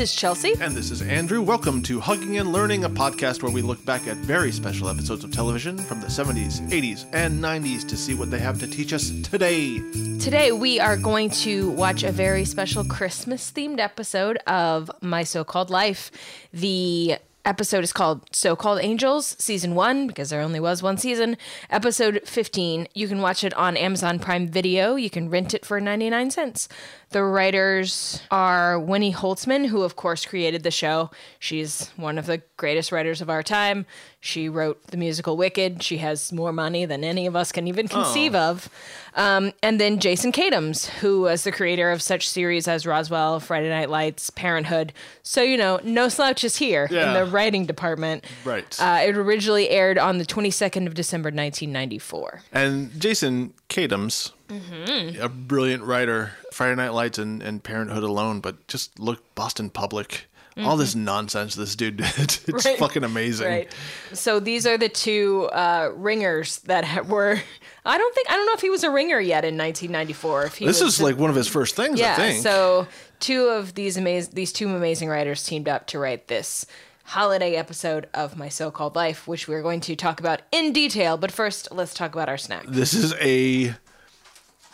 This is Chelsea. And this is Andrew. Welcome to Hugging and Learning, a podcast where we look back at very special episodes of television from the 70s, 80s, and 90s to see what they have to teach us today. Today, we are going to watch a very special Christmas themed episode of My So Called Life. The episode is called So Called Angels, season one, because there only was one season. Episode 15. You can watch it on Amazon Prime Video. You can rent it for 99 cents. The writers are Winnie Holzman, who, of course, created the show. She's one of the greatest writers of our time. She wrote the musical Wicked. She has more money than any of us can even conceive oh. of. Um, and then Jason Katims, who was the creator of such series as Roswell, Friday Night Lights, Parenthood. So, you know, no slouches here in the writing department. Right. Uh, it originally aired on the 22nd of December, 1994. And Jason Katims, Mm-hmm. a brilliant writer, Friday Night Lights and, and Parenthood alone, but just look, Boston Public. All this nonsense this dude did. It's Mm-hmm. Right. fucking amazing. Right. So these are the two uh, ringers that were. I don't think I don't know if he was a ringer yet in 1994. If he This was is like one of his first things, yeah. I think. So two of these amazing these two amazing writers teamed up to write this holiday episode of My So-Called Life, which we're going to talk about in detail. But first, let's talk about our snack. this is a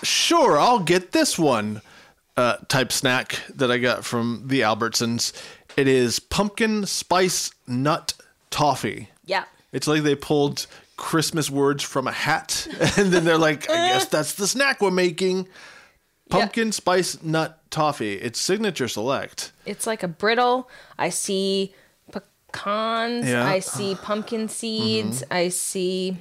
sure I'll get this one uh, type snack that I got from the Albertsons. It is pumpkin spice nut toffee. Yeah. It's like they pulled Christmas words from a hat, and then they're like, I guess that's the snack we're making. Pumpkin spice nut toffee. It's signature select. It's like a brittle. I see pecans. Yeah. I see pumpkin seeds. Mm-hmm. I see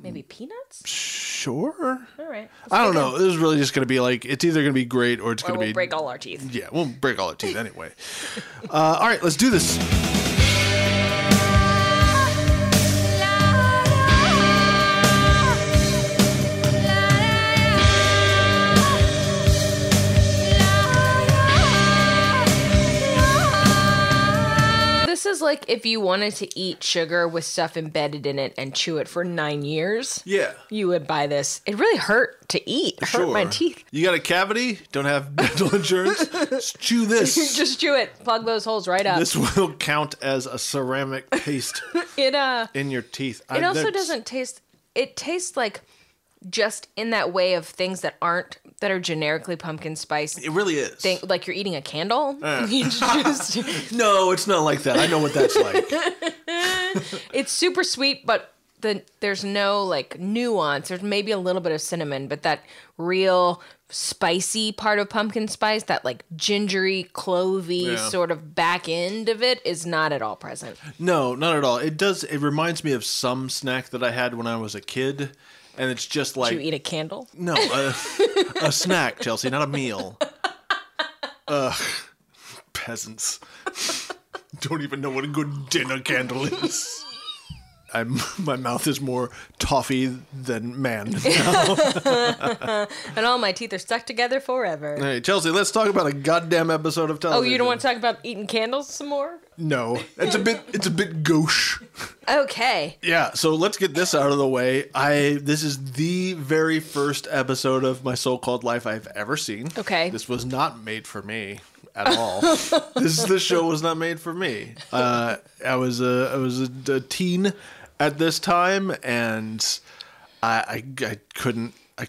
maybe peanuts. Sure. All right. I don't know. This is really just going to be like, it's either going to be great or it's going to we'll be. break all our teeth. Yeah, we'll break all our teeth anyway. uh, all right, let's do this. Like if you wanted to eat sugar with stuff embedded in it and chew it for nine years. Yeah. You would buy this. It really hurt to eat. It hurt my teeth. You got a cavity? Don't have dental insurance? Just chew this. Just chew it. Plug those holes right up. this will count as a ceramic paste it uh in your teeth. it also doesn't taste it tastes like just in that way of things that aren't that are generically pumpkin spice. It really is. Thing, like you're eating a candle. Uh. You just- no, it's not like that. I know what that's like. it's super sweet, but the there's no like nuance. There's maybe a little bit of cinnamon, but that real spicy part of pumpkin spice, that like gingery, clovey Yeah. sort of back end of it, is not at all present. No, not at all. It does. It reminds me of some snack that I had when I was a kid, and it's just like Do you eat a candle? no, a, a snack, Chelsea, not a meal. Ugh, peasants don't even know what a good dinner candle is. I'm, my mouth is more toffee than man. And all my teeth are stuck together forever. Hey, Chelsea, let's talk about a goddamn episode of Oh, you don't want to talk about eating candles some more? No, it's a bit. It's a bit gauche. Okay. Yeah, so let's get this out of the way. I this is the very first episode of my so-called life I've ever seen. Okay. This was not made for me at all. this the show was not made for me. Uh, I was a I was a, a teen at this time, and I I, I couldn't. I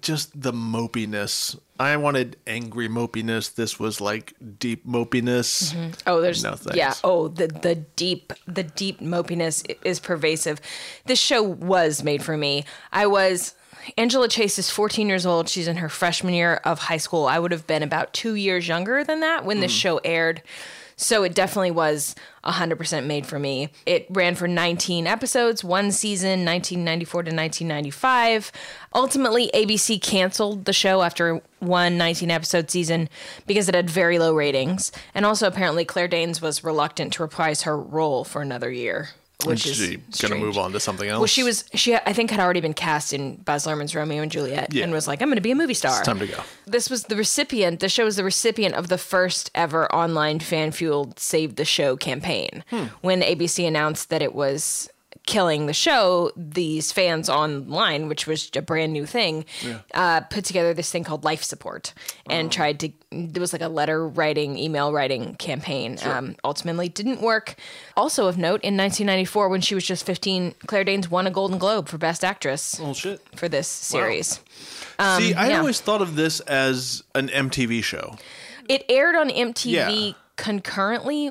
just the mopiness. I wanted angry mopiness. This was like deep mopiness. Mm-hmm. Oh, there's No thanks. yeah. Oh, the the deep the deep mopiness is pervasive. This show was made for me. I was Angela Chase is 14 years old. She's in her freshman year of high school. I would have been about two years younger than that when this mm. show aired. So it definitely was 100% made for me. It ran for 19 episodes, one season, 1994 to 1995. Ultimately, ABC canceled the show after one 19 episode season because it had very low ratings. And also, apparently, Claire Danes was reluctant to reprise her role for another year. Which is she gonna move on to something else. Well, she was. She I think had already been cast in Baz Luhrmann's Romeo and Juliet, Yeah. and was like, "I'm going to be a movie star." It's time to go. This was the recipient. The show was the recipient of the first ever online fan fueled "Save the Show" campaign Hmm. when ABC announced that it was killing the show, these fans online, which was a brand new thing, uh, put together this thing called life support and tried to. There was like a letter writing, email writing campaign. Um, ultimately, didn't work. Also of note, in 1994, when she was just 15, Claire Danes won a Golden Globe for Best Actress Oh shit. for this series. See, I Um, yeah. always thought of this as an MTV show. It aired on MTV Yeah. concurrently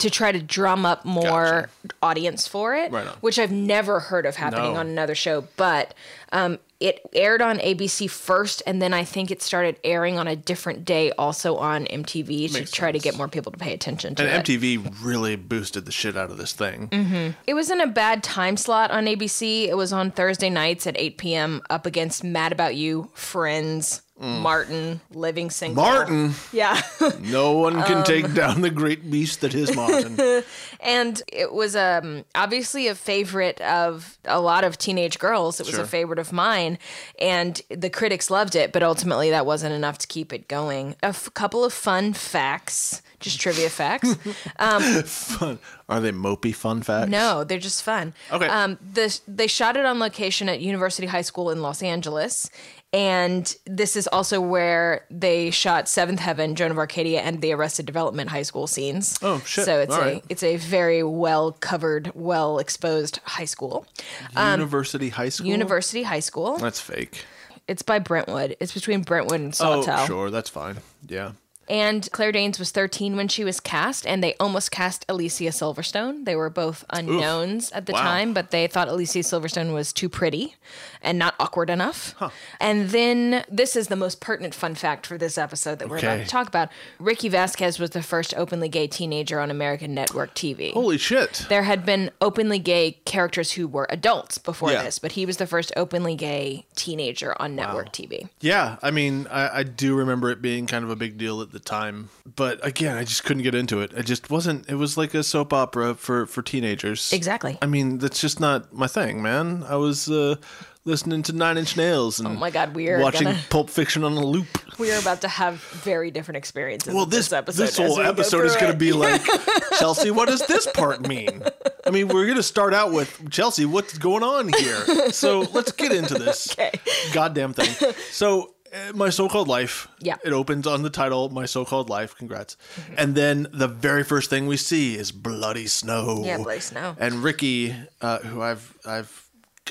to try to drum up more audience for it, Right which I've never heard of happening No. on another show. But um, it aired on ABC first, and then I think it started airing on a different day also on MTV to Makes try to get more people to pay attention to it. And it. MTV really boosted the shit out of this thing. Mm-hmm. It was in a bad time slot on ABC. It was on Thursday nights at 8 p.m. up against Mad About You, Friends, Martin, Living Single. Mm. Martin, Yeah. no one Um, can take down the great beast that is Martin. and it was um obviously a favorite of a lot of teenage girls it was Sure. a favorite of mine and the critics loved it but ultimately that wasn't enough to keep it going a f- couple of fun facts just trivia facts fun. Are they mopey fun facts? no they're just fun Okay. um the, they shot it on location at university high school in los angeles and this is also where they shot Seventh Heaven, Joan of Arcadia, and the Arrested Development high school scenes. Oh, shit. So it's All a right. it's a very well covered, well exposed high school. Um, University High School. University High School. That's fake. It's by Brentwood. It's between Brentwood and Oh, sure. That's fine. Yeah. And Claire Danes was 13 when she was cast, and they almost cast Alicia Silverstone. They were both unknowns at the Wow. time, but they thought Alicia Silverstone was too pretty and not awkward enough. And then this is the most pertinent fun fact for this episode that we're about to talk about. Ricky Vasquez was the first openly gay teenager on American network TV. Holy shit. There had been openly gay characters who were adults before Yeah. this, but he was the first openly gay teenager on network TV. Yeah, I mean, I, I do remember it being kind of a big deal at the time, but again, I just couldn't get into it. It just wasn't. It was like a soap opera for for teenagers. Exactly. I mean, that's just not my thing, man. I was uh, listening to Nine Inch Nails and Oh my God, we are watching gonna- Pulp Fiction on a loop. We are about to have very different experiences. Well, this this episode. this whole we go episode is going to be like Chelsea. What does this part mean? I mean, we're going to start out with Chelsea. What's going on here? So let's get into this okay. goddamn thing. So. Uh, My so-called life. Yeah. It opens on the title, "My so-called life." Congrats. And then the very first thing we see is bloody snow. Yeah, bloody snow. And Ricky, uh, who I've I've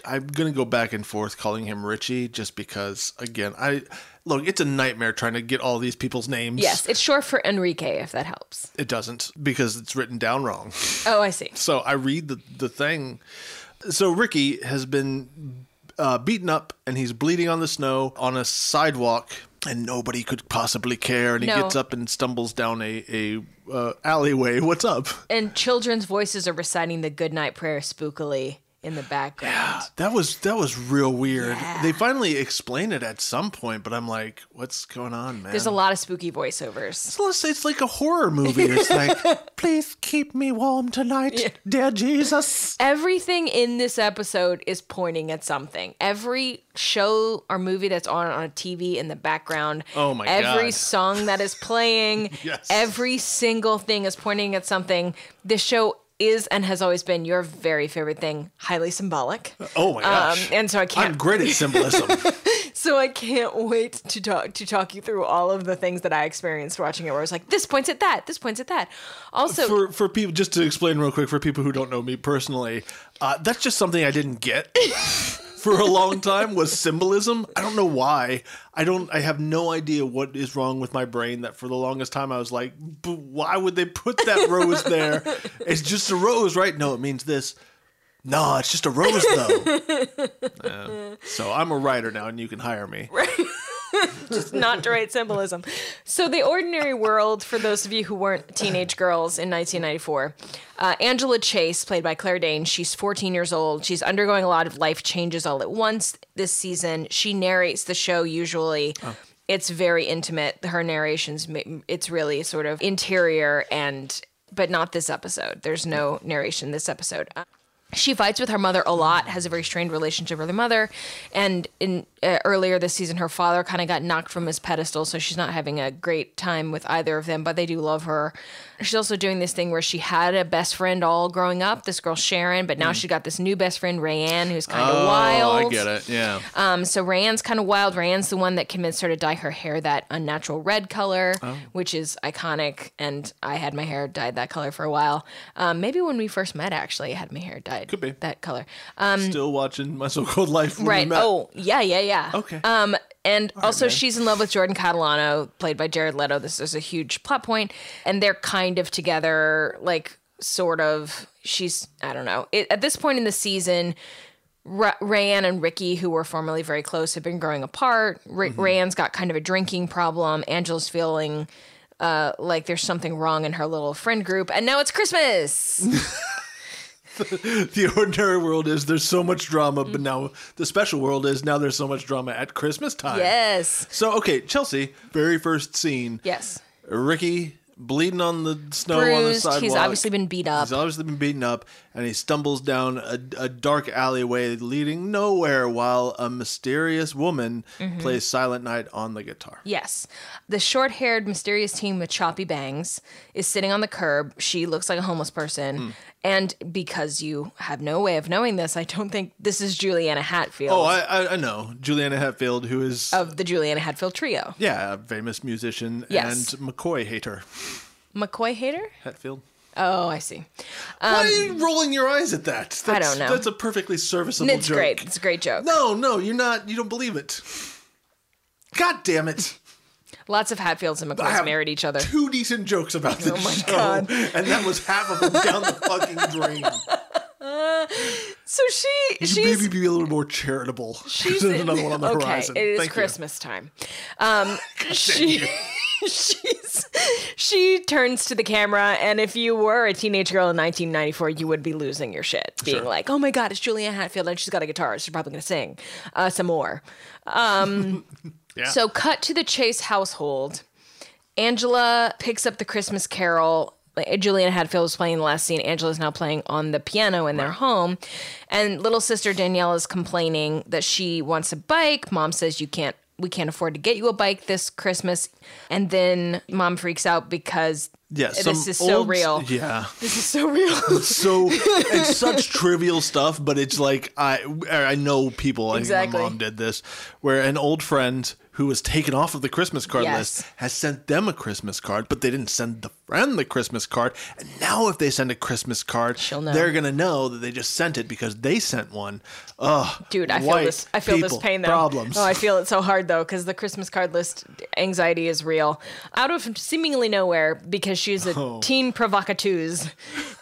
I'm gonna go back and forth calling him Richie, just because again I look. It's a nightmare trying to get all these people's names. Yes, it's short for Enrique, if that helps. It doesn't because it's written down wrong. Oh, I see. So I read the, the thing. So Ricky has been uh, beaten up and he's bleeding on the snow on a sidewalk, and nobody could possibly care. And he No. gets up and stumbles down a a uh, alleyway. What's up? And children's voices are reciting the goodnight prayer spookily in the background. Yeah, That was that was real weird. Yeah. They finally explain it at some point, but I'm like, what's going on, man? There's a lot of spooky voiceovers. So let's say it's like a horror movie. It's like, please keep me warm tonight, dear Jesus. Everything in this episode is pointing at something. Every show or movie that's on on a TV in the background. Oh my every God. song that is playing. Yes. Every single thing is pointing at something. This show is and has always been your very favorite thing, highly symbolic. Oh my gosh. Um, and so I can't. I'm great at symbolism. So I can't wait to talk to talk you through all of the things that I experienced watching it. Where I was like, this points at that, this points at that. Also, for for people just to explain real quick for people who don't know me personally uh, that's just something i didn't get for a long time was symbolism. I don't know why. I don't i have no idea what is wrong with my brain that for the longest time i was like why would they put that rose there? It's just a rose right? No it means this. No it's just a rose though. Yeah. so i'm a writer now and you can hire me not to write symbolism. So, the ordinary world, for those of you who weren't teenage girls in 1994, uh, Angela Chase, played by Claire Danes, she's 14 years old. She's undergoing a lot of life changes all at once this season. She narrates the show usually. It's very intimate. Her narrations, it's really sort of interior and. But not this episode. There's no narration this episode. Uh, she fights with her mother a lot, has a very strained relationship with her mother, and in uh, earlier this season, her father kind of got knocked from his pedestal, so she's not having a great time with either of them. But they do love her. She's also doing this thing where she had a best friend all growing up, this girl Sharon, but now she's got this new best friend Rayanne, who's kind of Mm. oh, wild. I get it. Yeah. Um, so Rayanne's kind of wild. Rayanne's the one that convinced her to dye her hair that unnatural red color, Oh. which is iconic. And I had my hair dyed that color for a while. Um, maybe when we first met, actually, I had my hair dyed Could be. that color. Still watching my so-called life. when we Right. Oh, yeah, yeah, yeah. Okay. Um, and also, man. she's in love with Jordan Catalano, played by Jared Leto. This is a huge plot point, and they're kind of together, like sort of. She's I don't know. It, at this point in the season, Ra- Rayanne and Ricky, who were formerly very close, have been growing apart. Ra- Mm-hmm. Rayanne's got kind of a drinking problem. Angela's feeling. Uh, like there's something wrong in her little friend group, and now it's Christmas. the ordinary world is there's so much drama, but now the special world is now there's so much drama at Christmas time. yes, So okay, Chelsea, very first scene. yes. Ricky bleeding on the snow on the Bruised. sidewalk. He's obviously been beat up. He's obviously been beaten up, and he stumbles down a, a dark alleyway leading nowhere while a mysterious woman Mm-hmm. plays Silent Night on the guitar. Yes. The short haired, mysterious teen with choppy bangs is sitting on the curb. She looks like a homeless person. And because you have no way of knowing this, I don't think this is Juliana Hatfield Oh, I, I, I know. Juliana Hatfield, who is, of the Juliana Hatfield trio. yeah, a famous musician Yes. and McCoy hater. McCoy hater? Hatfield. Oh, I see. Why are you rolling your eyes at that? That's, Um, I don't know. That's a perfectly serviceable It's joke. great. It's a great joke. No, no, you're not. You don't believe it. God damn it. Lots of Hatfields and McCoys married each other. Two decent jokes about this Oh my show, God. and that was half of them down the fucking drain. So she You she's maybe be a little more charitable. she's There's another one on the okay, horizon. It is Thank you. Christmas time. Um, she she's she turns to the camera, and if you were a teenage girl in 1994, you would be losing your shit, being Sure. like, "Oh my god, it's Juliana Hatfield, and she's got a guitar. She's probably gonna sing uh, some more." Yeah. So, cut to the Chase household. Angela picks up the Christmas Carol. Julian Hatfield was playing the last scene. Angela's now playing on the piano in their home. And little sister Danielle is complaining that she wants a bike. Mom says, You can't, we can't afford to get you a bike this Christmas. And then mom freaks out because yeah, this is so old- real. Yeah. This is so real. so it's such trivial stuff, but it's like I I know people. I Exactly. think my mom did this, where an old friend who was taken off of the Christmas card Yes. list has sent them a Christmas card, but they didn't send the friend the Christmas card. And now, if they send a Christmas card, She'll know. they're gonna know that they just sent it because they sent one. Ugh, Dude, I feel this. I feel this pain though. Problems. Oh, I feel it so hard though because the Christmas card list anxiety is real. Out of seemingly nowhere, because she's a Oh. teen provocateuse,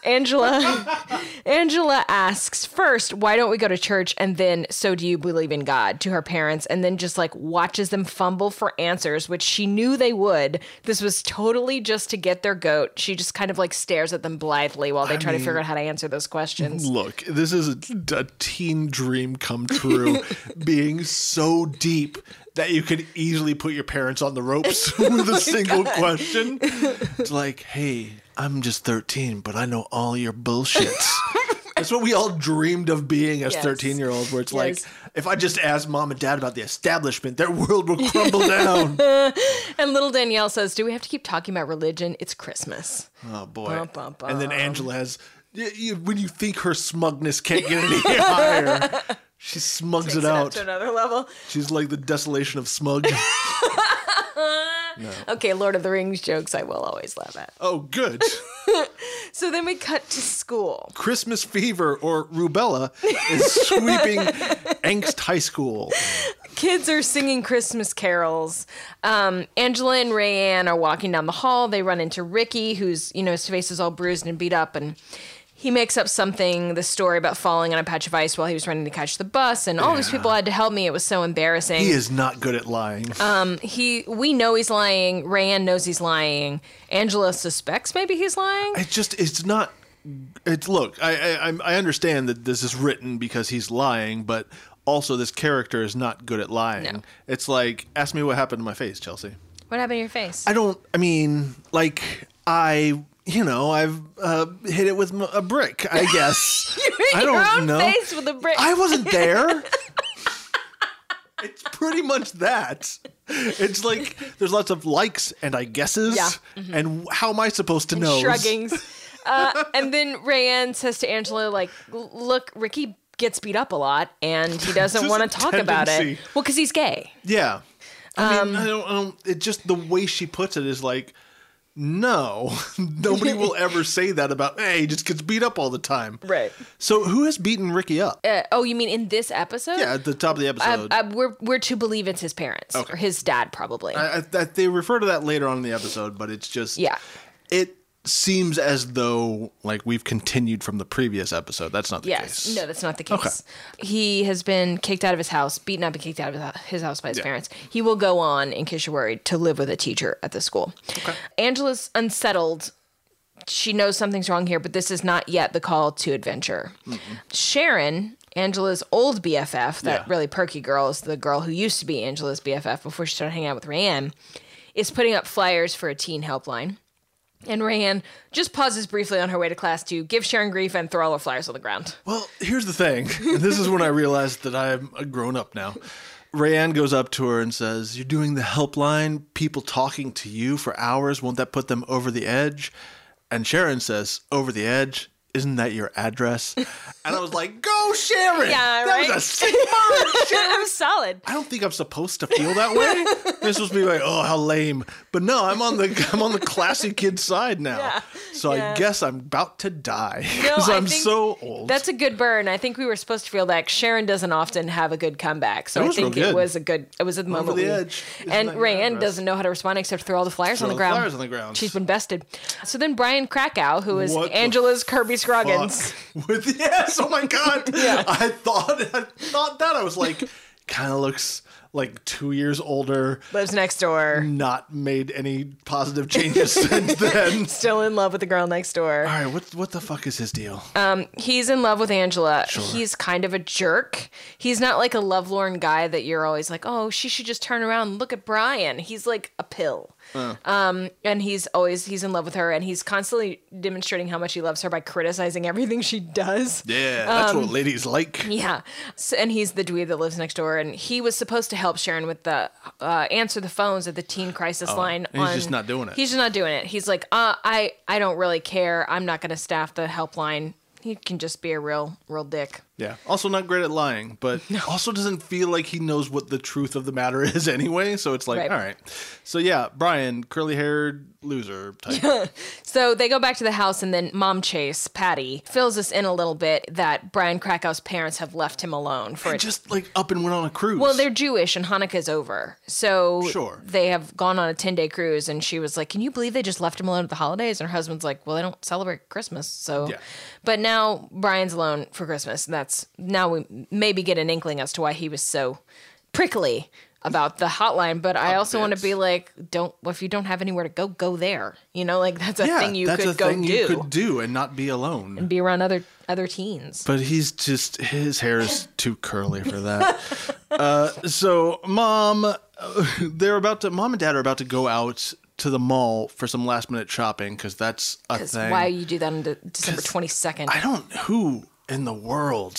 Angela. Angela asks first, "Why don't we go to church?" And then, "So do you believe in God?" to her parents, and then just like watches them fumble for answers, which she knew they would. This was totally just to get their goat. She just kind of like stares at them blithely while they try to figure out how to answer those questions. Look, this is a, a teen dream come true, being so deep that you could easily put your parents on the ropes with a single question. It's like, hey, I'm just 13, but I know all your bullshit. That's what we all dreamed of being as Yes. 13 year olds, where it's like, if I just asked mom and dad about the establishment, their world will crumble down. And little Danielle says, "Do we have to keep talking about religion? It's Christmas." Oh boy! Bum, bum, And then. Angela has, when you think her smugness can't get any higher, she smugs Takes it up out. to another level. She's like the desolation of smug. Okay, Lord of the Rings jokes I will always laugh at. oh, good. So then we cut to school. Christmas fever or rubella is sweeping Angst High School. Kids are singing Christmas carols. Um, Angela and Rayanne are walking down the hall. They run into Ricky, who's, you know, his face is all bruised and beat up. And he makes up something, the story about falling on a patch of ice while he was running to catch the bus. And all these people had to help me. It was so embarrassing. He is not good at lying. Um, he we know he's lying. Rayanne knows he's lying. Angela suspects maybe he's lying. It's just, it's not. It's look. I, I I understand that this is written because he's lying, but also this character is not good at lying. No. It's like, ask me what happened to my face, Chelsea. What happened to your face? I don't. I mean, like I you know, I've uh, hit it with m- a brick. I guess. I don't own know. face with a brick. I wasn't there. it's pretty much that. It's like there's lots of likes and I guesses. Yeah. And how am I supposed to know? shruggings. Uh, and then Rayanne says to Angela, like, look, Ricky gets beat up a lot and he doesn't want to talk about it. Well, because he's gay. Yeah. I Um, mean, I don't, I don't. It just the way she puts it is like, no, nobody will ever say that about. Hey, he just gets beat up all the time. Right. So who has beaten Ricky up? Uh, oh, you mean in this episode? yeah, at the top of the Uh, episode. uh, we're we're to believe it's his parents or his dad, probably. I, I, they refer to that later on in the episode, but it's just Yeah. It seems as though like we've continued from the previous episode. That's not the case. yes. case. No, that's not the case. Okay. He has been kicked out of his house, beaten up and kicked out of his- house by his Yeah. parents. He will go on, in case you're worried, to live with a teacher at the school. Okay. Angela's unsettled. She knows something's wrong here, but this is not yet the call to adventure. Sharon, Angela's old BFF, that Yeah. really perky girl, is the girl who used to be Angela's BFF before she started hanging out with Rayanne, is putting up flyers for a teen helpline. And Rayanne just pauses briefly on her way to class to give Sharon grief and throw all her flyers on the ground. Well, here's the thing. And this is when I realized that I'm a grown up now. Rayanne goes up to her and says, You're doing the helpline, people talking to you for hours. Won't that put them over the edge? And Sharon says, Over the edge? Isn't that your address? And I was like, Go, Sharon! Yeah, that right? was a sick Sharon! I'm solid. I don't think I'm supposed to feel that way. Supposed to be like, oh, how lame. But no, I'm on the I'm on the classy kid side now. Yeah, So yeah. I guess I'm about to die because I I'm so old. That's a good burn. I think we were supposed to feel that Sharon doesn't often have a good comeback, so I think it was a good. It was a moment. the edge. Isn't And Rayanne doesn't know how to respond except throw all the flyers on the the ground. flyers on the ground. She's been bested. So then Brian Krakow, who is What Angela's Kirby Scroggins. With yes, oh my god. I thought I thought that I was like, kind of looks like two years older. lives next door, Not made any positive changes since then. still in love with the girl next door. All right, what what the fuck is his deal? Um, he's in love with Angela. He's kind of a jerk. He's not like a lovelorn guy that you're always like, oh, she should just turn around and look at Brian. He's like a pill. Um, and he's always he's in love with her, and he's constantly demonstrating how much he loves her by criticizing everything she does. yeah, that's um, what ladies like. Yeah, so, and he's the dweeb that lives next door, and he was supposed to help Sharon with the uh, answer the phones at the teen crisis line. he's on- just not doing it. He's just not doing it. He's like, uh, I I don't really care. I'm not going to staff the helpline. He can just be a real real dick. Yeah. Also not great at lying, but also doesn't feel like he knows what the truth of the matter is anyway. So it's like, Right. all right. So yeah, Brian, curly haired loser type. So they go back to the house, and then Mom Chase, Patty, fills us in a little bit that Brian Krakow's parents have left him alone for a just like up and went on a cruise. Well, they're Jewish and Hanukkah's over. So Sure. they have gone on a 10 day cruise. And she was like, Can you believe they just left him alone at the holidays? And her husband's like, Well, they don't celebrate Christmas. So, Yeah. but now Brian's alone for Christmas. And that's now we maybe get an inkling as to why he was so prickly about the hotline. But I also want to be like, Don't, well, if you don't have anywhere to go, go there. You know, like that's a yeah, thing you that's could a go thing do. you could do and not be alone. And be around other other teens. But he's just his hair is too curly for that. uh, so mom, they're about to. Mom and dad are about to go out to the mall for some last minute shopping because that's a thing. why you do that on De- December 22nd? I don't who in the world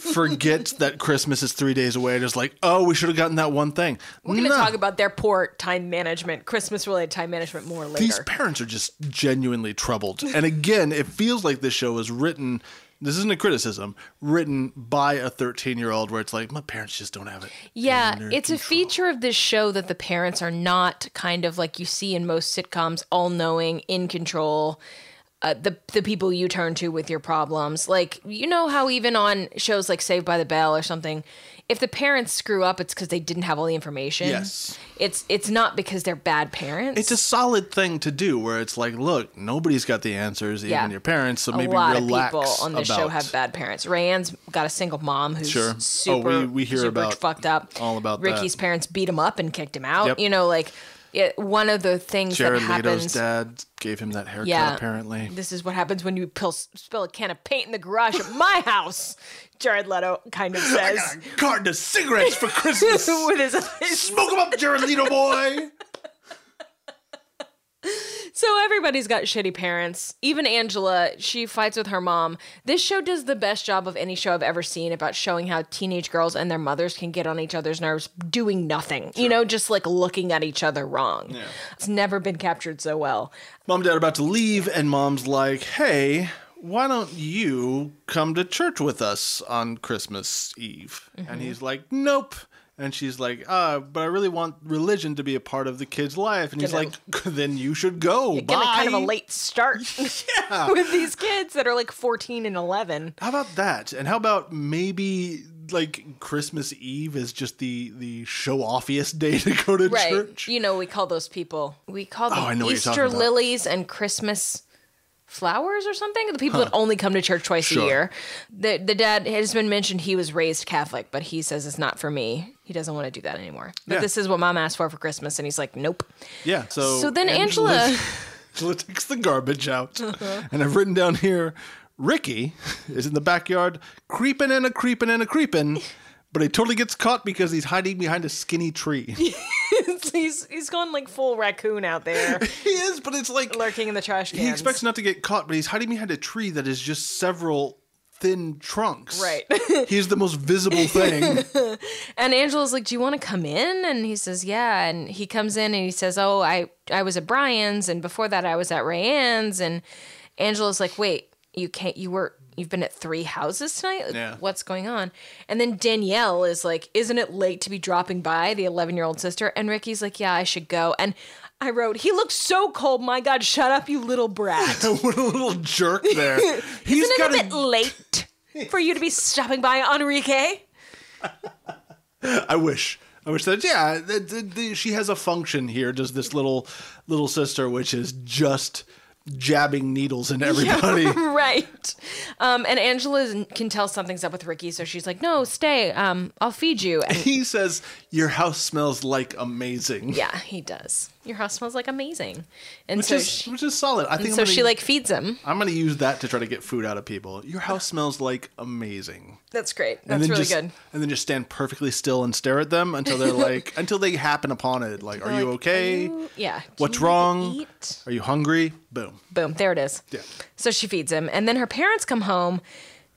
forgets that Christmas is three days away and is like, oh, we should have gotten that one thing. We're going to Nah. talk about their poor time management, Christmas related time management more later. These parents are just genuinely troubled. And again, it feels like this show is written. This isn't a criticism. Written by a 13 year old, where it's like my parents just don't have it. yeah, under it's a feature of this show that the parents are not kind of like you see in most sitcoms, all knowing, in control. Uh, the the people you turn to with your problems, like you know how even on shows like Saved by the Bell or something, if the parents screw up, it's because they didn't have all the information. Yes. it's it's not because they're bad parents. It's a solid thing to do, where it's like, look, nobody's got the answers, even Yeah. your parents. So a maybe lot of people on this about show have bad parents. Rayanne's got a single mom who's Sure. Oh, super, we- we hear about- fucked up. all about that. Ricky's parents beat him up and kicked him out. Yep. You know, like it, one of the things Jared that Leto's dad gave him that haircut. Yeah. apparently. This is what happens when you pill, spill a can of paint in the garage at my house. Jared Leto kind of I says got a carton of cigarettes for Christmas. with his Smoke them up, Jared Leto boy. So everybody's got shitty parents. Even Angela, she fights with her mom. This show does the best job of any show I've ever seen about showing how teenage girls and their mothers can get on each other's nerves doing nothing. You know, just like looking at each other wrong. It's never been captured so well. Mom and dad are about to leave, and mom's like, hey, why don't you come to church with us on Christmas Eve? Mm-hmm. And he's like, nope. And she's like, uh, but I really want religion to be a part of the kid's life. And he's like, then you should go. Getting a kind of a late start with these kids that are like 14 and 11. How about that? And how about maybe like Christmas Eve is just the the show offiest day to go to Right. church? You know, we call those people, we call them Oh, I know Easter lilies and Christmas flowers or something. The people that only come to church twice Sure. a year. The, the dad has been mentioned he was raised Catholic, but he says it's not for me. He doesn't want to do that anymore. But Yeah. this is what mom asked for for Christmas. And he's like, nope. Yeah. So So then Angela- Angela takes the garbage out, uh-huh. and I've written down here, Ricky is in the backyard creeping and a creeping and a creeping, but he totally gets caught because he's hiding behind a skinny tree. he's, he's gone like full raccoon out there, he is, but it's like lurking in the trash cans. he expects not to get caught, but he's hiding behind a tree that is just several thin trunks. Right. he's the most visible thing. And Angela's like, "Do you want to come in?" And he says, "Yeah." And he comes in and he says, "Oh, I I was at Brian's, and before that I was at Rayanne's." And Angela's like, "Wait, you can't. You were you've been at three houses tonight. Yeah. What's going on?" And then Danielle is like, "Isn't it late to be dropping by?" The eleven year old sister. And Ricky's like, "Yeah, I should go." And I wrote, "He looks so cold. My God, shut up, you little brat." what a little jerk there. He's Isn't it got a bit late for you to be stopping by, Enrique? I wish. I wish that yeah, the, the, the, she has a function here. Does this little little sister, which is just jabbing needles in everybody. right. Um, and Angela can tell something's up with Ricky, so she's like, "No, stay. Um, I'll feed you." And He says, "Your house smells like amazing." yeah, he does. Your house smells like amazing, and which so is she, which is solid. I think so gonna, she like feeds him. I'm going to use that to try to get food out of people. Your house smells like amazing. That's great. And That's then really just, good. And then just stand perfectly still and stare at them until they're like, until they happen upon it. Like, are They're you like, okay? "Are you- yeah. Do What's you wrong? eat?" Are you hungry? Boom. Boom. There it is. Yeah. So she feeds him, and then her parents come home.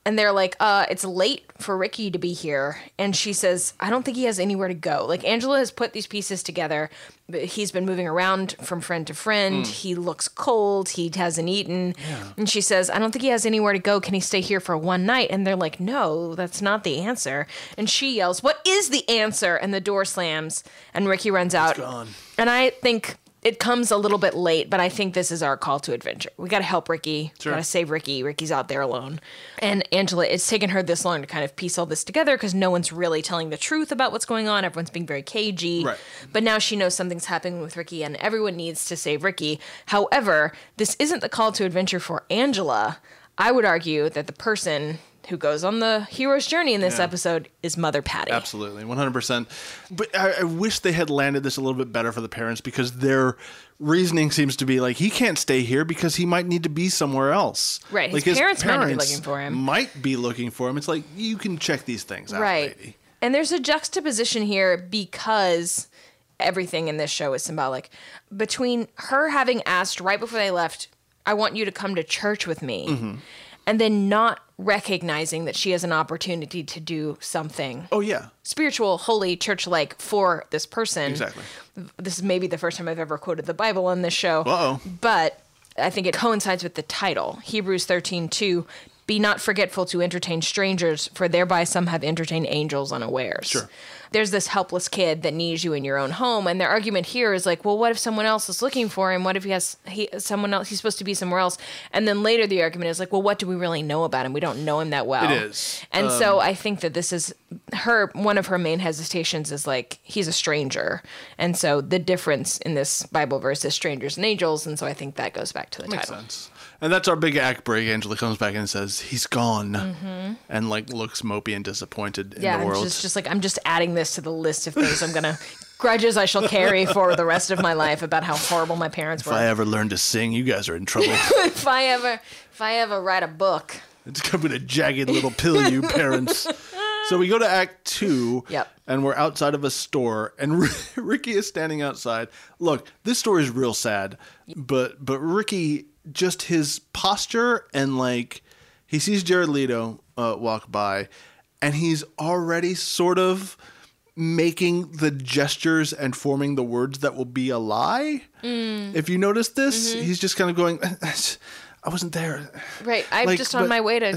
And they're like, uh, it's late for Ricky to be here. And she says, I don't think he has anywhere to go. Like, Angela has put these pieces together. but He's been moving around from friend to friend. He looks cold. He hasn't eaten. And she says, I don't think he has anywhere to go. Can he stay here for one night? And they're like, no, that's not the answer. And she yells, What is the answer? And the door slams, and Ricky runs out. gone. And I think it comes a little bit late, but I think this is our call to adventure. We got to help Ricky. Sure. Got to save Ricky. Ricky's out there alone. And Angela, it's taken her this long to kind of piece all this together because no one's really telling the truth about what's going on. Everyone's being very cagey. Right. But now she knows something's happening with Ricky and everyone needs to save Ricky. However, this isn't the call to adventure for Angela. I would argue that the person who goes on the hero's journey in this Yeah. episode is Mother Patty. Absolutely, 100%. But I, I wish they had landed this a little bit better for the parents because their reasoning seems to be like he can't stay here because he might need to be somewhere else. Right, his Like parents might not be looking for him. Might be looking for him. It's like you can check these things out, right. lady. And there's a juxtaposition here because everything in this show is symbolic between her having asked right before they left, I want you to come to church with me. Mm-hmm. And then not recognizing that she has an opportunity to do something Oh yeah, spiritual, holy, church like for this person. exactly. This is maybe the first time I've ever quoted the Bible on this show. Uh-oh. But I think it coincides with the title Hebrews 13 2. Be not forgetful to entertain strangers, for thereby some have entertained angels unawares. Sure. There's this helpless kid that needs you in your own home, and their argument here is like, well, what if someone else is looking for him? What if he has he someone else? He's supposed to be somewhere else. And then later the argument is like, well, what do we really know about him? We don't know him that well. It is. And so um, I think that this is her one of her main hesitations is like he's a stranger. And so the difference in this Bible verse is strangers and angels, and so I think that goes back to the Makes title. sense. And that's our big act break. Angela comes back and says he's gone, and like looks mopey and disappointed in Mm-hmm. Yeah, the world. just just like I'm just adding this to the list of things I'm gonna grudges I shall carry for the rest of my life about how horrible my parents were. if I ever learn to sing, you guys are in trouble. if I ever if I ever write a book. it's coming a jagged little pill, you parents. So we go to Act Two. Yep. And we're outside of a store, and Ricky is standing outside. Look, this story is real sad, but but Ricky, just his posture and like, he sees Jared Leto uh, walk by, and he's already sort of making the gestures and forming the words that will be a lie. If you notice this, he's just kind of going. I wasn't there. Right. I'm Like, just on my way to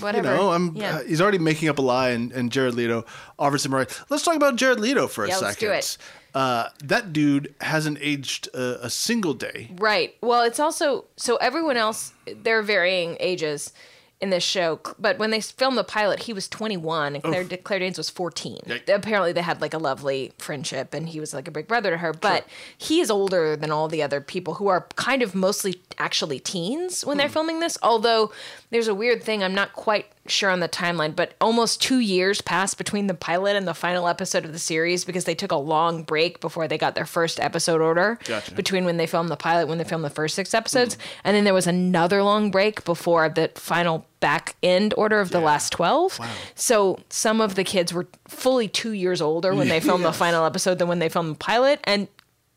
whatever. You know, I'm. Yeah. Uh, he's already making up a lie, and, and Jared Leto offers him a right. Let's talk about Jared Leto for a second. let's do it. Uh, that dude hasn't aged a, a single day. Right. Well, it's also so everyone else they're varying ages in this show, but when they filmed the pilot, he was 21 and Claire, Claire Danes was 14. Yike. Apparently, they had like a lovely friendship, and he was like a big brother to her. But he is older than all the other people who are kind of mostly actually teens when they're Hmm. filming this. Although there's a weird thing, I'm not quite sure on the timeline, but almost two years passed between the pilot and the final episode of the series because they took a long break before they got their first episode order Gotcha. between when they filmed the pilot when they filmed the first six episodes. And then there was another long break before the final back end order of the last 12 so some of the kids were fully two years older when they filmed the final episode than when they filmed the pilot. And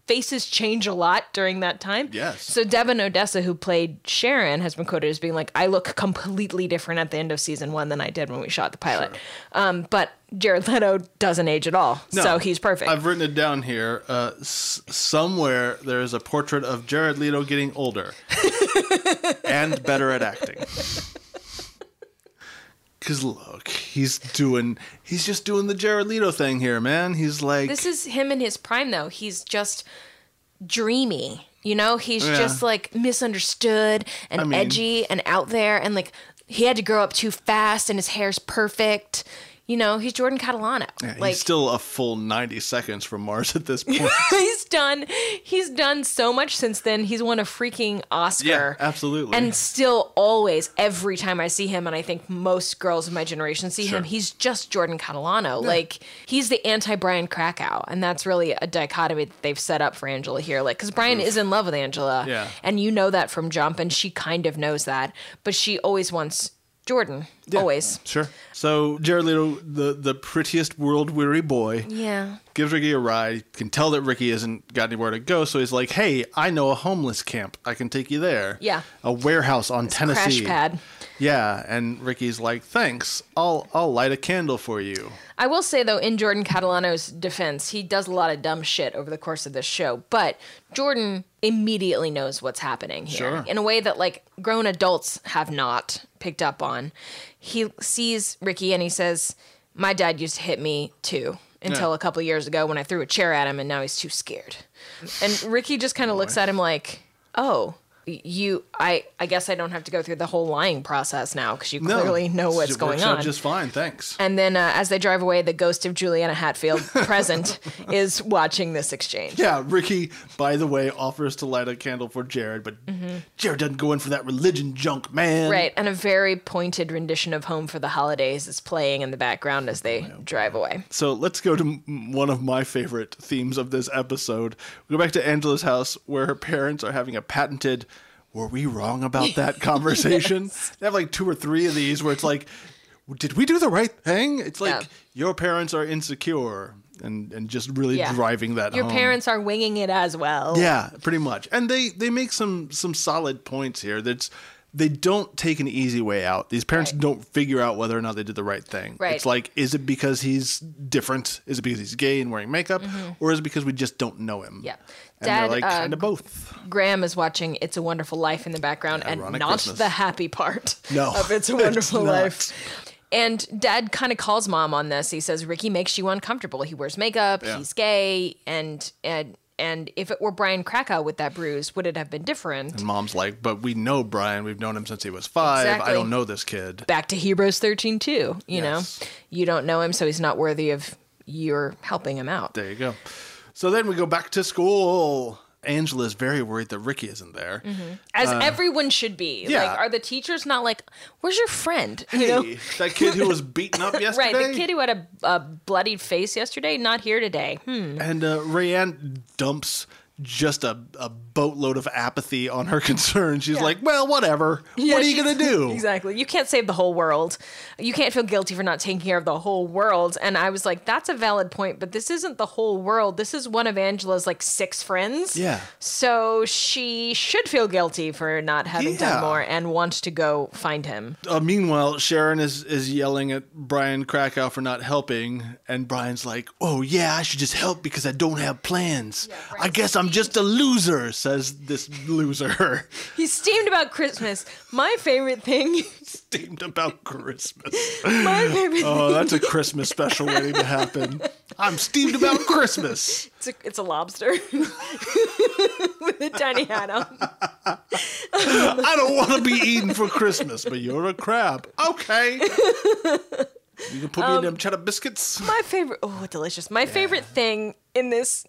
faces change a lot during that time Yes. so devon odessa who played sharon has been quoted as being like i look completely different at the end of season one than i did when we shot the pilot um, but jared leto doesn't age at all No, so he's perfect I've written it down here. Uh, s- somewhere there is a portrait of Jared Leto getting older and better at acting. Cause look, he's doing. He's just doing the Jared Leto thing here, man. He's like, This is him in his prime, though. He's just dreamy. You know, he's Yeah. just like misunderstood and I mean- edgy and out there, and like he had to grow up too fast, and his hair's perfect. You know, he's Jordan Catalano. Yeah, like he's still a full 90 seconds from Mars at this point. he's done he's done so much since then. He's won a freaking Oscar. yeah, absolutely. And still always every time I see him and I think most girls of my generation see Sure. him, he's just Jordan Catalano. Like he's the anti Brian Krakow. And that's really a dichotomy that they've set up for Angela here. Like cuz Brian is in love with Angela. Yeah. And you know that from Jump and she kind of knows that, but she always wants Jordan. Always. Sure. So Jared Leto, the the prettiest world weary boy, Yeah. gives Ricky a ride. Can tell that Ricky hasn't got anywhere to go, so he's like, "Hey, I know a homeless camp. I can take you there. Yeah. a warehouse on Tennessee. Crash pad. Yeah." And Ricky's like, "Thanks. I'll I'll light a candle for you." I will say though, in Jordan Catalano's defense, he does a lot of dumb shit over the course of this show. But Jordan immediately knows what's happening here Sure. in a way that like grown adults have not picked up on. He sees Ricky and he says, "My dad used to hit me too." Until Yeah. a couple years ago when I threw a chair at him and now he's too scared. And Ricky just kind of looks at him like, "Oh, you I I guess I don't have to go through the whole lying process now because you No, clearly know what's it going on." just fine. Thanks. And then uh, as they drive away, the ghost of Juliana Hatfield, present, is watching this exchange. Yeah, Ricky, by the way, offers to light a candle for Jared, but Jared doesn't go in for that religion junk, man. Mm-hmm. Right, and a very pointed rendition of Home for the Holidays is playing in the background as they drive away. So let's go to m- one of my favorite themes of this episode. We go back to Angela's house where her parents are having a patented were we wrong about that conversation? They have like two or three of these where it's like, did we do the right thing? It's like Yeah. your parents are insecure and, and just really Yeah. driving that Your home. parents are winging it as well. Yeah, pretty much. And they they make some some solid points here. That's they don't take an easy way out. These parents Right. don't figure out whether or not they did the right thing. Right. It's like, is it because he's different? Is it because he's gay and wearing makeup, or is it because we just don't know him? Mm-hmm. Yeah. and Dad, they're like uh, kind of both. Graham is watching It's a Wonderful Life in the background and not Christmas. the happy part No, of It's a Wonderful not. Life. And dad kind of calls mom on this. He says Ricky makes you uncomfortable. He wears makeup, Yeah. he's gay, and and and if it were Brian Krakow with that bruise, would it have been different? And mom's like, but we know Brian. We've known him since he was five. Exactly. I don't know this kid. Back to Hebrews 13 too, you Yes. know. You don't know him so he's not worthy of your helping him out. There you go. So then we go back to school. Angela is very worried that Ricky isn't there. As everyone should be. Uh, yeah. Like are the teachers not like, "Where's your friend?" You Hey, know? that kid who was beaten up yesterday. Right, the kid who had a, a bloodied face yesterday, not here today. Hmm. And uh, Rayanne dumps just a, a boatload of apathy on her concern. She's Yeah. like, well, whatever. Yeah, what are you going to do? Exactly. You can't save the whole world. You can't feel guilty for not taking care of the whole world. And I was like, that's a valid point, but this isn't the whole world. This is one of Angela's like six friends. Yeah. So she should feel guilty for not having Yeah. done more and want to go find him. Uh, meanwhile, Sharon is, is yelling at Brian Krakow for not helping, and Brian's like, "Oh yeah, I should just help because I don't have plans. I guess I'm just a loser," says this loser. He's steamed about Christmas. My favorite thing. Steamed about Christmas. My favorite. Oh, thing. Oh, that's a Christmas special waiting to happen. I'm steamed about Christmas. It's a, it's a lobster with a tiny hat on. I don't want to be eaten for Christmas, but you're a crab. Okay. You can put me in um, them cheddar biscuits. My favorite. Oh, delicious. My favorite thing in this.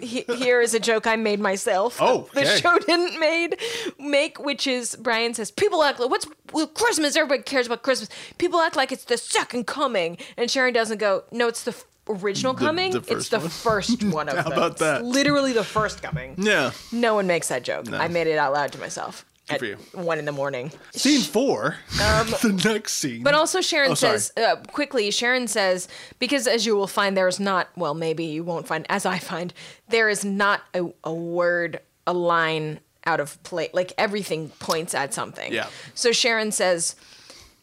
He- Here is a joke I made myself. Oh, the show didn't made make, which is Brian says people act like what's well, Christmas. Everybody cares about Christmas. People act like it's the second coming, and Sharon doesn't go. No, it's the original coming. the it's the one." first one of How them. about that? It's literally the first coming. Yeah. No one makes that joke. I made it out loud to myself at for you. one in the morning. Scene four. the next scene. Um, But also, Sharon Oh, says uh, quickly. Sharon says because, as you will find, there is not. Well, maybe you won't find. As I find, there is not a, a word, a line out of place. Like everything points at something. Yeah. So Sharon says,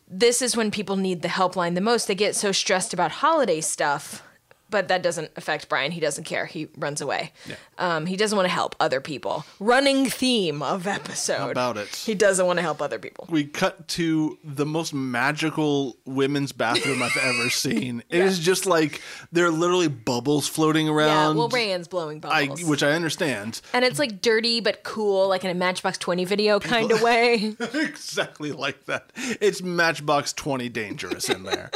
"This is when people need the helpline the most. They get so stressed about holiday stuff." But that doesn't affect Brian. He doesn't care. He runs away. Yeah. Um, he doesn't want to help other people. Running theme of episode. about it? He doesn't want to help other people. we cut to the most magical women's bathroom I've ever seen. It is just like there are literally bubbles floating around. Yeah. around. Well, Rayanne's blowing I, bubbles. which I understand. And it's like dirty but cool, like in a Matchbox 20 video kind of way. exactly like that. It's Matchbox 20 dangerous in there.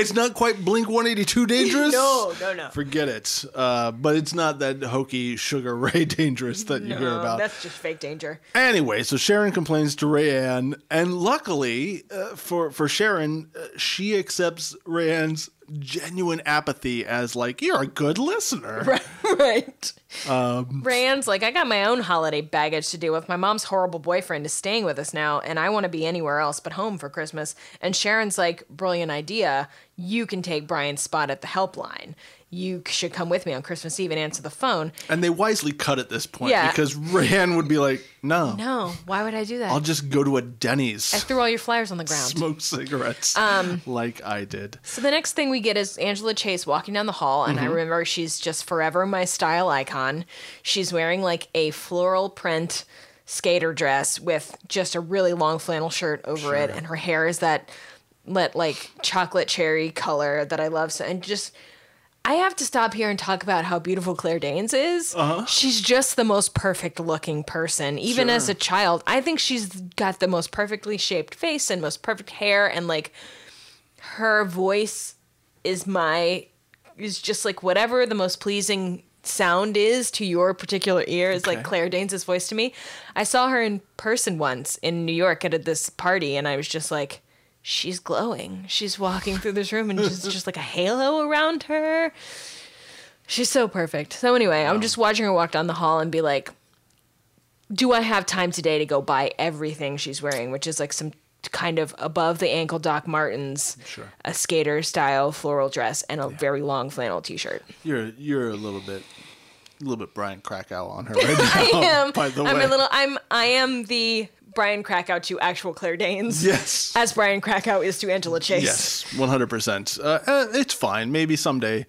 It's not quite Blink 182 dangerous. No, no, no. Forget it. Uh, but it's not that hokey Sugar Ray dangerous that you hear about. that's just fake danger. Anyway, so Sharon complains to Rayanne, and luckily uh, for for Sharon, uh, she accepts Rayanne's genuine apathy as like you're a good listener. right. Um, Rayanne's like, I got my own holiday baggage to deal with. My mom's horrible boyfriend is staying with us now, and I want to be anywhere else but home for Christmas. And Sharon's like, brilliant idea. You can take Brian's spot at the helpline. You should come with me on Christmas Eve and answer the phone. And they wisely cut at this point Yeah. because Rayanne would be like, "No, No, why would I do that? I'll just go to a Denny's, I threw all your flyers on the ground. smoke cigarettes, Um, like I did." So the next thing we get is Angela Chase walking down the hall, and I remember she's just forever my style icon. She's wearing like a floral print skater dress with just a really long flannel shirt over it, and her hair is that let like chocolate cherry color that I love. So and just. I have to stop here and talk about how beautiful Claire Danes is. Uh-huh. She's just the most perfect looking person. Even as a child, I think she's got the most perfectly shaped face and most perfect hair and like her voice is my is just like whatever the most pleasing sound is to your particular ear is like Claire Danes' voice to me. I saw her in person once in New York at this party and I was just like she's glowing. She's walking through this room and she's just like a halo around her. She's so perfect. So anyway, I'm just watching her walk down the hall and be like do I have time today to go buy everything she's wearing, which is like some kind of above the ankle Doc Martens, Sure. a skater style floral dress, and a very long flannel t shirt. You're you're a little bit, a little bit Brian Krakow on her right now. I am. By the way. I'm a little. I'm. I am the Brian Krakow to actual Claire Danes. yes, As Brian Krakow is to Angela Chase. yes, one hundred percent. Uh, It's fine. Maybe someday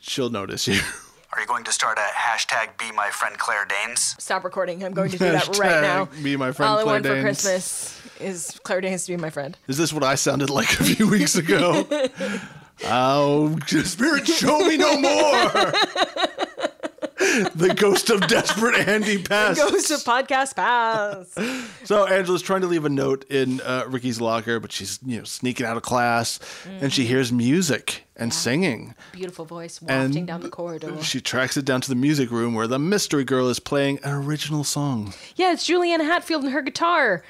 she'll notice you. Are you going to start a hashtag Be My Friend Claire Danes? Stop recording. I'm going to do that right now. Be my friend All I Claire want for Christmas is Claire Danes to be my friend. Is this what I sounded like a few weeks ago? oh, spirit, show me no more. the ghost of desperate Andy past. ghost of podcast pass. So Angela's trying to leave a note in uh, Ricky's locker, but she's you know sneaking out of class, and she hears music and singing. Beautiful voice And down the corridor. She tracks it down to the music room where the mystery girl is playing an original song. Yeah, it's Juliana Hatfield and her guitar.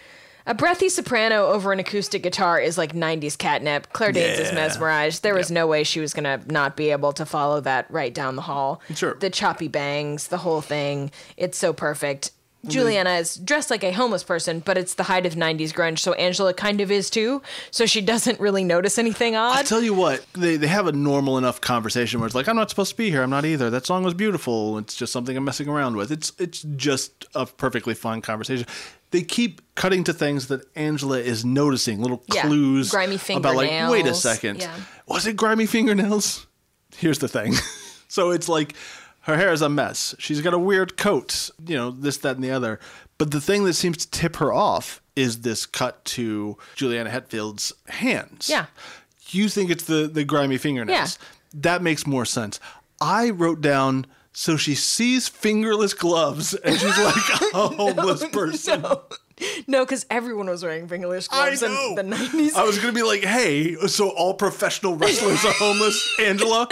A breathy soprano over an acoustic guitar is like 90s catnip. Claire Danes is Yeah. mesmerized. There was no way she was going to not be able to follow that right down the hall. Sure. The choppy bangs, the whole thing. It's so perfect. Juliana is dressed like a homeless person, but it's the height of 90s grunge, so Angela kind of is too. So she doesn't really notice anything odd. I tell you what, they, they have a normal enough conversation where it's like, I'm not supposed to be here. I'm not either. That song was beautiful. It's just something I'm messing around with. It's it's just a perfectly fine conversation. They keep cutting to things that Angela is noticing, little Yeah, clues grimy about like, wait a second, Yeah. was it grimy fingernails? Here's the thing. so it's like her hair is a mess. She's got a weird coat, you know, this, that, and the other. But the thing that seems to tip her off is this cut to Juliana Hatfield's hands Yeah. you think it's the the grimy fingernails. Yeah. That makes more sense. I wrote down so she sees fingerless gloves and she's like a homeless person. No, because everyone was wearing fingerless I gloves know. in the 90s. I was gonna be like, hey, so all professional wrestlers are homeless, Angela?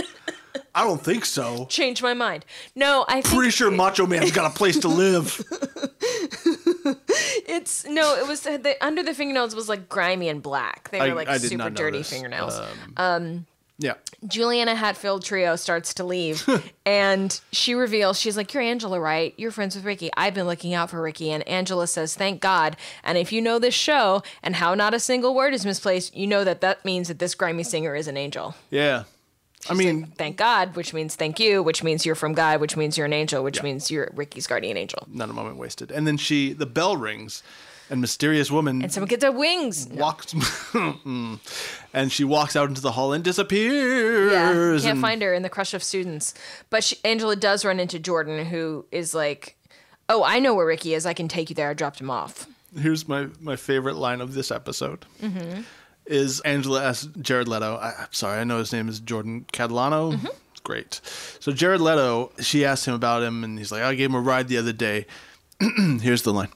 I don't think so. Change my mind. No, I think Pretty sure Macho Man's got a place to live. It's no, it was the under the fingernails was like grimy and black. They were I- like I super dirty this. fingernails. Um, um, Yeah. Juliana Hatfield trio starts to leave and she reveals she's like, You're Angela, right? You're friends with Ricky. I've been looking out for Ricky. And Angela says, Thank God. And if you know this show and how not a single word is misplaced, you know that that means that this grimy singer is an angel. Yeah. I mean, Thank God, which means thank you, which means you're from God, which means you're an angel, which means you're Ricky's guardian angel. not a moment wasted. And then she the bell rings and mysterious woman And someone gets their wings. walks and she walks out into the hall and disappears. Yeah, can't and- find her in the crush of students. But she, Angela does run into Jordan, who is like, "Oh, I know where Ricky is. I can take you there. I dropped him off." Here's my, my favorite line of this episode. Mm-hmm. Is Angela asks Jared Leto. I, I'm sorry, I know his name is Jordan Catalano. Mm-hmm. Great. So Jared Leto, she asked him about him, and he's like, I gave him a ride the other day. Here's the line.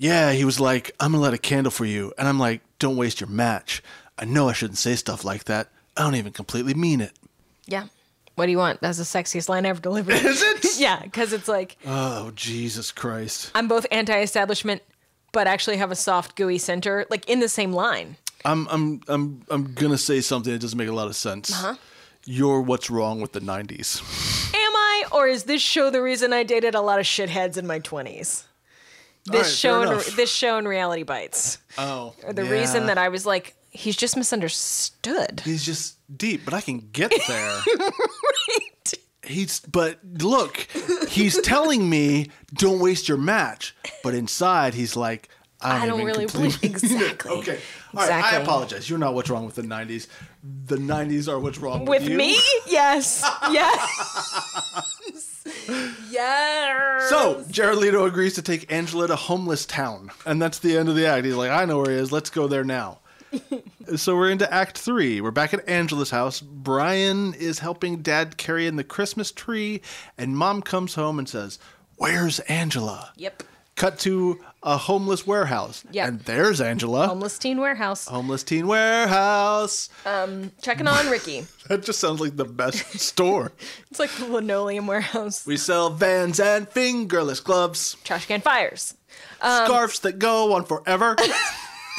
Yeah, he was like, I'm gonna light a candle for you, and I'm like, don't waste your match. I know I shouldn't say stuff like that. I don't even completely mean it. Yeah. What do you want? That's the sexiest line ever delivered. Is it? yeah, because it's like Oh Jesus Christ! I'm both anti-establishment, but actually have a soft, gooey center, like in the same line. I'm I'm I'm I'm gonna say something that doesn't make a lot of sense. Uh-huh. You're what's wrong with the '90s. Am I, or is this show the reason I dated a lot of shitheads in my 20s? This right, show, and, this show and Reality Bites, Oh, are the reason that I was like, he's just misunderstood. he's just deep, but I can get there. He's but look, he's telling me don't waste your match, but inside he's like I don't, I don't really believe mean it." exactly. Okay, all right. I apologize. You're not what's wrong with the '90s. The '90s are what's wrong with, With you. me? Yes. Yes. Yes. So Jared Leto agrees to take Angela to homeless town, and that's the end of the act. He's like, I know where he is. Let's go there now. so we're into Act Three. We're back at Angela's house. Brian is helping Dad carry in the Christmas tree, and Mom comes home and says, "Where's Angela?" Yep. Cut to a homeless warehouse, Yep. and there's Angela. Homeless teen warehouse. Homeless teen warehouse. Um, Checking on Ricky. That just sounds like the best store. It's like the linoleum warehouse. We sell vans and fingerless gloves, Trash can fires. Um, scarves that go on forever.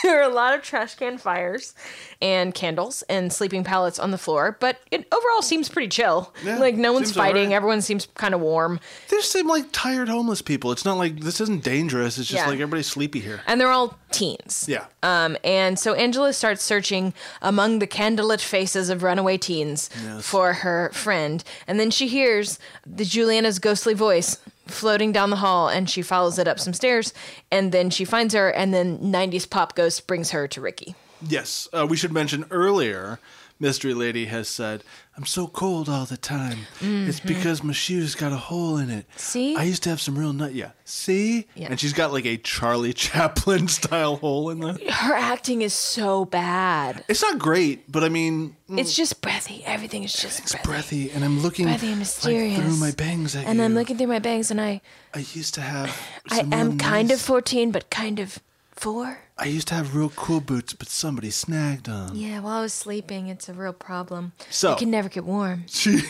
There are a lot of trash can fires and candles and sleeping pallets on the floor, but it overall seems pretty chill. Yeah, like no one's fighting. alright. Everyone seems kind of warm. They just seem like tired homeless people. It's not like this isn't dangerous. It's just Yeah. like everybody's sleepy here. And they're all teens. Yeah. Um, and so Angela starts searching among the candlelit faces of runaway teens Yes. for her friend. And then she hears the Juliana's ghostly voice floating down the hall and she follows it up some stairs and then she finds her and then 90s pop ghost brings her to Ricky. Yes. Uh, we should mention earlier, Mystery Lady has said, I'm so cold all the time. It's because my shoes got a hole in it. Mm-hmm. See? I used to have some real nut. Yeah. See? Yeah. And she's got like a Charlie Chaplin style hole in the. Her acting is so bad. It's not great, but I mean, It's just breathy. Everything is just it's breathy. breathy, and I'm looking Breathy and like, through my bangs at And you. I'm looking through my bangs and I I used to have. I am kind of 14 but kind of 4. I used to have real cool boots, but somebody snagged them. Yeah, while I was sleeping, it's a real problem. So- you can never get warm. She. can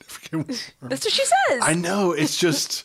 never get warm. That's what she says. I know. It's just.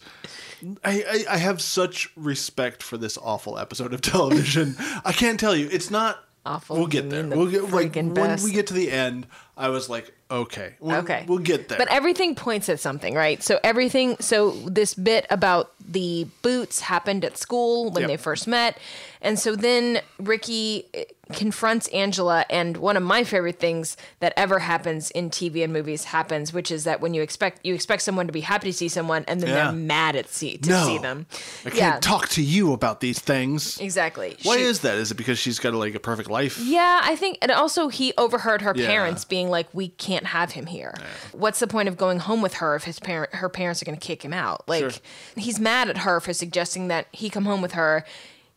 I, I, I have such respect for this awful episode of television. I can't tell you. It's not Awful, We'll get there. the We'll get like freaking when best. we get to the end. I was like, okay, we'll, Okay. we'll get there. But everything points at something, right? So everything so this bit about the boots happened at school when Yep. they first met. And so then Ricky eh, confronts Angela and one of my favorite things that ever happens in TV and movies happens, which is that when you expect you expect someone to be happy to see someone and then Yeah. they're mad at see to no, see them. I can't yeah. talk to you about these things. Exactly. Why She- is that? Is it because she's got like a perfect life? Yeah, I think, and also he overheard her Yeah. parents being like, "We can't have him here. What's the point of going home with her if his parent, her parents are going to kick him out?" Like, Sure. he's mad at her for suggesting that he come home with her.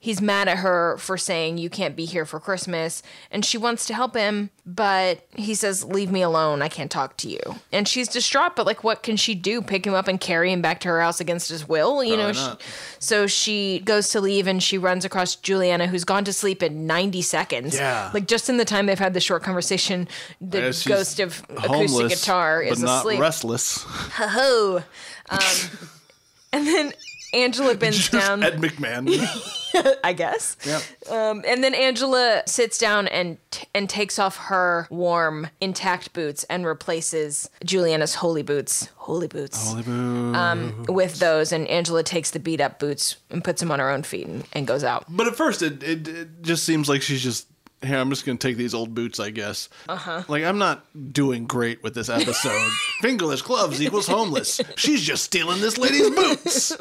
He's mad at her for saying you can't be here for Christmas, and she wants to help him, but he says, "Leave me alone. I can't talk to you." And she's distraught, but like, what can she do? Pick him up and carry him back to her house against his will? You know. She- so she goes to leave and she runs across Juliana, who's gone to sleep in 90 seconds. Yeah. Like just in the time they've had the short conversation, the ghost of acoustic guitar is but not asleep. restless. Ho. Um, and then Angela bends down, Ed McMahon. I guess. yep. Um, and then Angela sits down and t- and takes off her warm, intact boots and replaces Juliana's holy boots, holy boots, Holy boo. um, with those. And Angela takes the beat up boots and puts them on her own feet and, and goes out. But at first, it, it, it just seems like she's just, here, I'm just going to take these old boots, I guess. Uh Uh-huh. huh. Like, I'm not doing great with this episode. Fingerless gloves equals homeless. She's just stealing this lady's boots.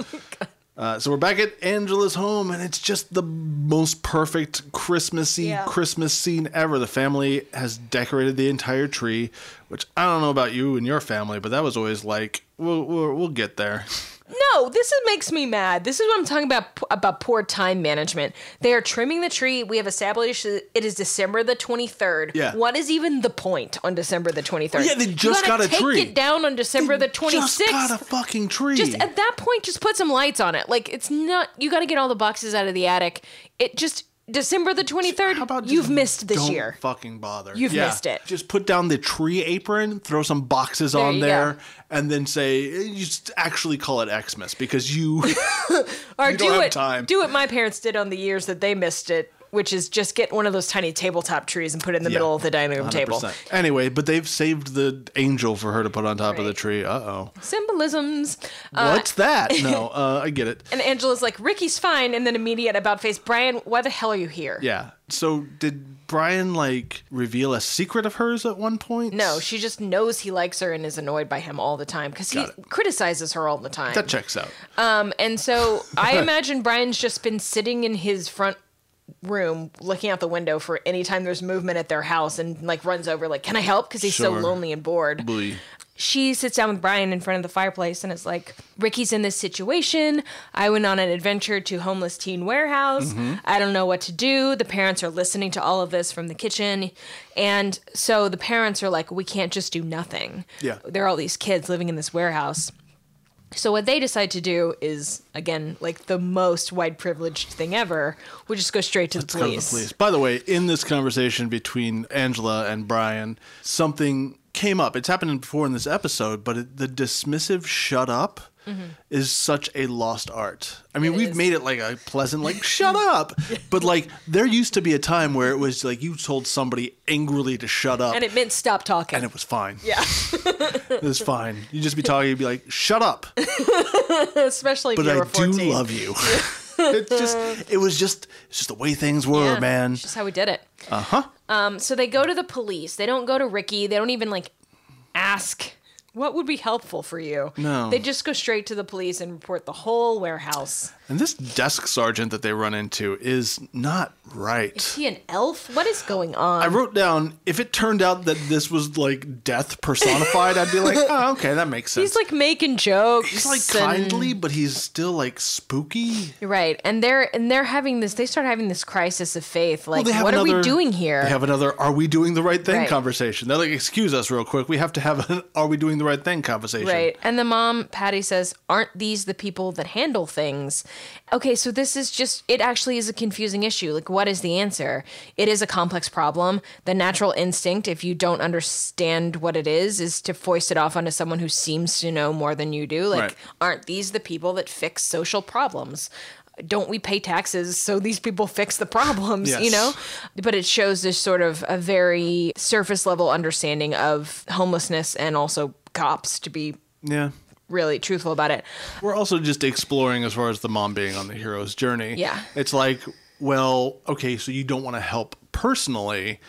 Uh, so we're back at Angela's home, and it's just the most perfect Christmassy Yeah. Christmas scene ever. The family has decorated the entire tree, which I don't know about you and your family, but that was always like, we'll, we'll, we'll get there. No, this is, makes me mad. This is what I'm talking about about poor time management. They are trimming the tree. We have established it is December the 23rd. Yeah. What is even the point on December the 23rd? yeah, they just got a take tree. it down on December the 26th. Just got a fucking tree. just at that point just put some lights on it like it's not you got to get all the boxes out of the attic it just december the 23rd How about you've missed this don't year Fucking bother. You've Yeah. missed it. Just put down the tree apron, throw some boxes on you there, go. and then say you just actually call it Xmas because you. or you do don't have it time. do what my parents did on the years that they missed it which is just get one of those tiny tabletop trees and put it in the middle of the dining room table 100%. Anyway, but they've saved the angel for her to put on top of the tree. Uh oh. symbolisms uh, What's that? No, uh, I get it. and angela's like ricky's fine and then immediate about face brian why the hell are you here Yeah. So did Brian like reveal a secret of hers at one point? no she just knows he likes her and is annoyed by him all the time because he criticizes her all the time That checks out. Um, and so I imagine Brian's just been sitting in his front room looking out the window for any time there's movement at their house and like runs over like can i help? Because he's so lonely and bored. Blee. she sits down with brian in front of the fireplace and is like ricky's in this situation. I went on an adventure to homeless teen warehouse. Mm-hmm. i don't know what to do. The parents are listening to all of this from the kitchen. And so the parents are like we can't just do nothing. Yeah. there are all these kids living in this warehouse so what they decide to do is again like the most white privileged thing ever. We just go straight to the go to the police. police. By the way, in this conversation between Angela and Brian, something came up. It's happened before in this episode, but it, the dismissive "shut up" is such a lost art. I mean, Mm-hmm. It we've is. made it like a pleasant, like "shut up," but like there used to be a time where it was like you told somebody angrily to shut up, And it meant stop talking. and it was fine. yeah, It was fine. You'd just be talking, you'd be like, "Shut up," especially but I 14. do love you. it just, it was just, it's just the way things were, Yeah, man. Just how we did it. Uh huh. Um, so they go to the police. They don't go to Ricky. They don't even like ask what would be helpful for you. No. They just go straight to the police and report the whole warehouse. And this desk sergeant that they run into is not right. Is he an elf? What is going on? I wrote down if it turned out that this was like death personified, I'd be like, oh, okay, that makes sense. He's like making jokes. he's like and- kindly, but he's still like spooky. Right, and they're and they're having this. They start having this crisis of faith. Like, have what are we doing here? They have another "Are we doing the right thing?" Right. conversation. They're like, "Excuse us, real quick. We have to have an "Are we doing the right thing?" conversation." right, and the mom Patty says, "Aren't these the people that handle things?" Okay, so this is just, it actually is a confusing issue. Like, what is the answer? It is a complex problem. The natural instinct, if you don't understand what it is, is to foist it off onto someone who seems to know more than you do. Like, Right. aren't these the people that fix social problems? Don't we pay taxes so these people fix the problems, you know? But it shows this sort of a very surface level understanding of homelessness and also cops to be Yeah. Really truthful about it. We're also just exploring as far as the mom being on the hero's journey. Yeah. It's like, well, okay, so you don't want to help personally.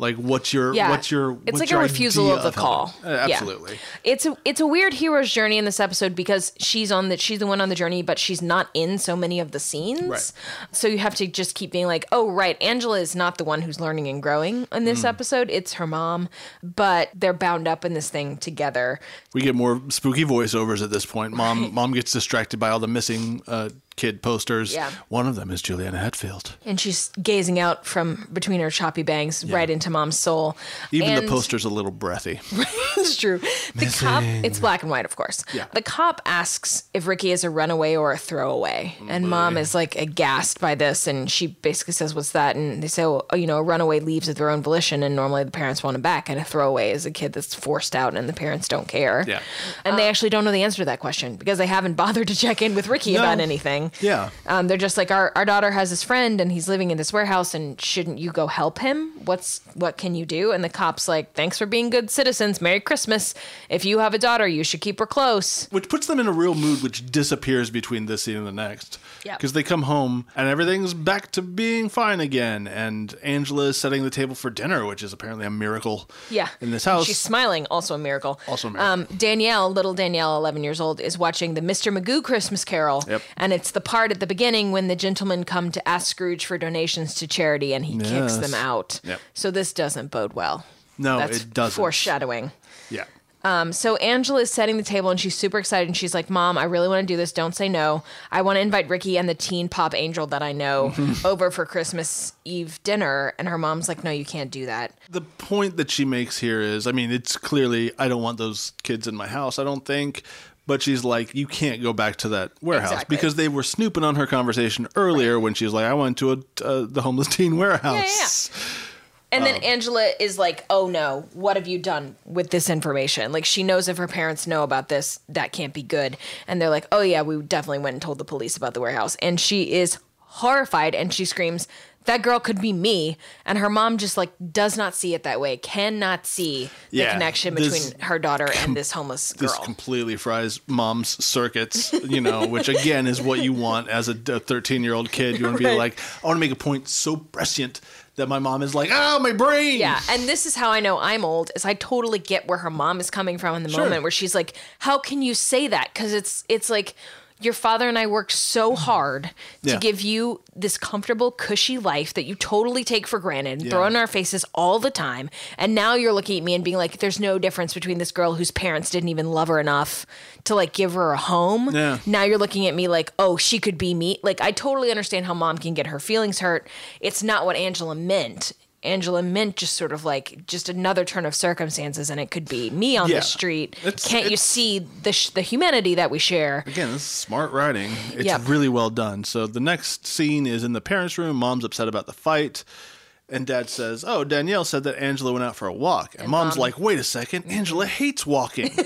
Like, what's your Yeah. what's your It's what's like your a refusal of the call. helping? Uh, Yeah. absolutely. It's a it's a weird hero's journey in this episode because she's on the she's the one on the journey, but she's not in so many of the scenes. Right. So you have to just keep being like, oh right, Angela is not the one who's learning and growing in this Hmm. episode. It's her mom, but they're bound up in this thing together. We get more spooky voiceovers at this point. Mom mom gets distracted by all the missing uh, kid posters. Yeah. One of them is Juliana Hatfield. And she's gazing out from between her choppy bangs right into mom's soul. Even And- the poster's a little breathy. It's true. The cop, it's black and white, of course. Yeah. The cop asks if Ricky is a runaway or a throwaway. Oh, and mom is like aghast by this. And she basically says, What's that? And they say, oh, you know, a runaway leaves of their own volition. And normally the parents want him back. And a throwaway is a kid that's forced out and the parents don't care. Yeah. And they actually don't know the answer to that question because they haven't bothered to check in with Ricky No. about anything. Yeah. Um, they're just like our, our daughter has this friend and he's living in this warehouse and shouldn't you go help him? What's what can you do? And the cop's like, thanks for being good citizens. Merry Christmas. If you have a daughter, you should keep her close. Which puts them in a real mood, which disappears between this scene and the next. Yep. Because they come home and everything's back to being fine again. And Angela is setting the table for dinner, which is apparently a miracle Yeah. in this house. She's smiling, also a miracle. Also a miracle. Um, Danielle, little Danielle, 11 years old, is watching the Mr. Magoo Christmas Carol. Yep. And it's the part at the beginning when the gentlemen come to ask Scrooge for donations to charity and he kicks them out. Yep. So this doesn't bode well. no, That's it doesn't. foreshadowing. Yeah. Um, so Angela is setting the table and she's super excited and she's like, "Mom, I really want to do this. Don't say no. I want to invite Ricky and the teen pop angel that I know over for Christmas Eve dinner." And her mom's like, "No, you can't do that." The point that she makes here is I mean, it's clearly, I don't want those kids in my house, I don't think. But she's like, you can't go back to that warehouse Exactly. because they were snooping on her conversation earlier when she was like, I went to a, uh, the homeless teen warehouse. Yeah, yeah, And Oh. then Angela is like, "Oh no, what have you done with this information?" Like she knows if her parents know about this, that can't be good. And they're like, "Oh yeah, we definitely went and told the police about the warehouse." And she is horrified and she screams, "That girl could be me." And her mom just like does not see it that way. Cannot see the Yeah, connection between her daughter and this homeless girl. This completely fries mom's circuits, you know, which again is what you want as a 13 year old kid. You want to be Right. like, I want to make a point so prescient that my mom is like, oh, my brain. Yeah, and this is how I know I'm old. Is I totally get where her mom is coming from in the Sure. moment, where she's like, "How can you say that?" Because it's it's like your father and I worked so mm-hmm. hard to Yeah. give you this comfortable, cushy life that you totally take for granted, and throw in our faces all the time, and now you're looking at me and being like, "There's no difference between this girl whose parents didn't even love her enough to like give her a home." Yeah. Now you're looking at me like, "Oh, she could be me." Like I totally understand how mom can get her feelings hurt. It's not what Angela meant. Angela meant just sort of like just another turn of circumstances, and it could be me on Yeah. the street. It's- Can't you see the sh- the humanity that we share? Again, this is smart writing. It's Yep. really well done. So the next scene is in the parents' room. Mom's upset about the fight. And dad says, Oh, Danielle said that Angela went out for a walk. And, mom's Mom- like, Wait a second. Angela hates walking.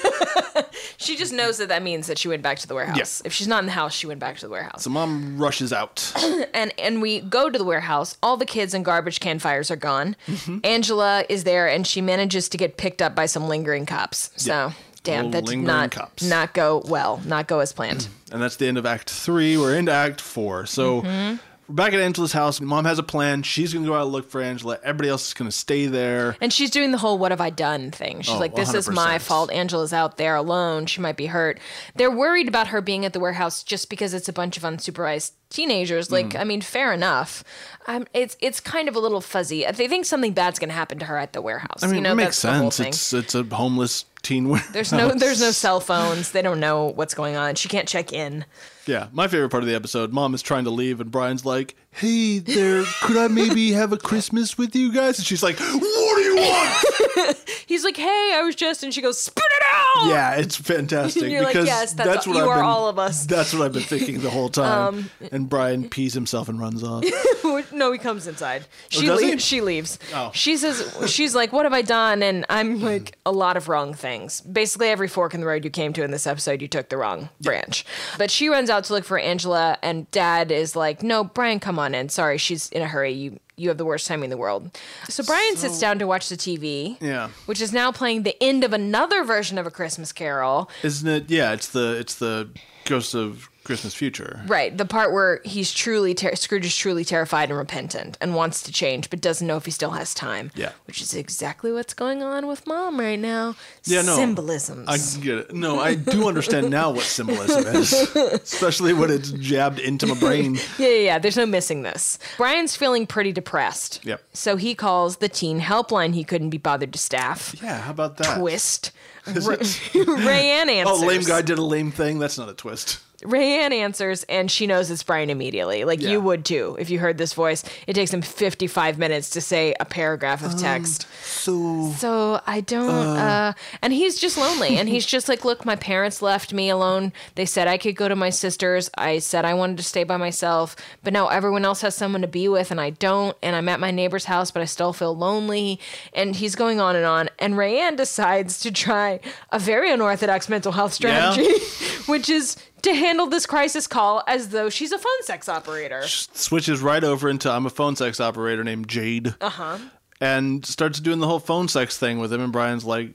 She just knows that that means that she went back to the warehouse. If she's not in the house, she went back to the warehouse. so mom rushes out. and and we go to the warehouse. All the kids and garbage can fires are gone. Mm-hmm. Angela is there, and she manages to get picked up by some lingering cops. So. Yeah. Damn, Little that did not cops. not go well, not go as planned. And that's the end of Act Three. We're into Act Four. So Mm-hmm. We're back at Angela's house. Mom has a plan. She's going to go out and look for Angela. Everybody else is going to stay there. And she's doing the whole "What have I done?" thing. She's Oh, like, "This is my fault. Angela's out there alone. She might be hurt." They're worried about her being at the warehouse just because it's a bunch of unsupervised teenagers. Like, Mm. I mean, fair enough. Um, it's it's kind of a little fuzzy. They think something bad's going to happen to her at the warehouse. I mean, you know, it makes that's the whole sense. It's it's a homeless teen warehouse. There's no there's no cell phones. They don't know what's going on. She can't check in. Yeah, my favorite part of the episode. Mom is trying to leave, and Brian's like, "Hey, there, could I maybe have a Christmas with you guys?" And she's like, "What do you want?" he's like, "Hey, I was just," and she goes, "Spit it out." Yeah, it's fantastic You're like, because "Yes, that's- what you I've are been, all of us." Um, That's what I've been thinking the whole time. and Brian pees himself and runs off. no, he comes inside. She does he? leaves. She leaves. Oh. She says she's like, "What have I done?" And I'm like, "A lot of wrong things. Basically, every fork in the road you came to in this episode, you took the wrong branch." But she runs out to look for Angela, and Dad is like, "No, Brian, come on in. Sorry, she's in a hurry. You." You have the worst timing in the world. So Brian sits down to watch the TV, Yeah. which is now playing the end of another version of A Christmas Carol. Isn't it? Yeah, it's the it's the Ghost of Christmas Future. Right, the part where he's truly ter- Scrooge is truly terrified and repentant and wants to change, but doesn't know if he still has time. Yeah. which is exactly what's going on with Mom right now. Yeah, no. symbolisms. I get it. No, I do understand now what symbolism is, especially when it's jabbed into my brain. yeah, yeah, yeah. There's no missing this. Brian's feeling pretty depressed. Yep. So he calls the teen helpline he couldn't be bothered to staff. Yeah, how about that? Twist. Ra- Rayanne answers. Oh, lame guy did a lame thing. That's not a twist. Rayanne answers, and she knows it's Brian immediately. Like Yeah. you would too if you heard this voice. It takes him 55 minutes to say a paragraph Um, of text. So So I don't, uh, and he's just lonely. And he's just like, look, my parents left me alone. They said I could go to my sister's. I said I wanted to stay by myself, but now everyone else has someone to be with, and I don't. And I'm at my neighbor's house, but I still feel lonely. And he's going on and on. And Rayanne decides to try a very unorthodox mental health strategy, which is to handle this crisis call as though she's a phone sex operator. switches right over into I'm a phone sex operator named Jade. Uh Uh-huh. And starts doing the whole phone sex thing with him, and Brian's like,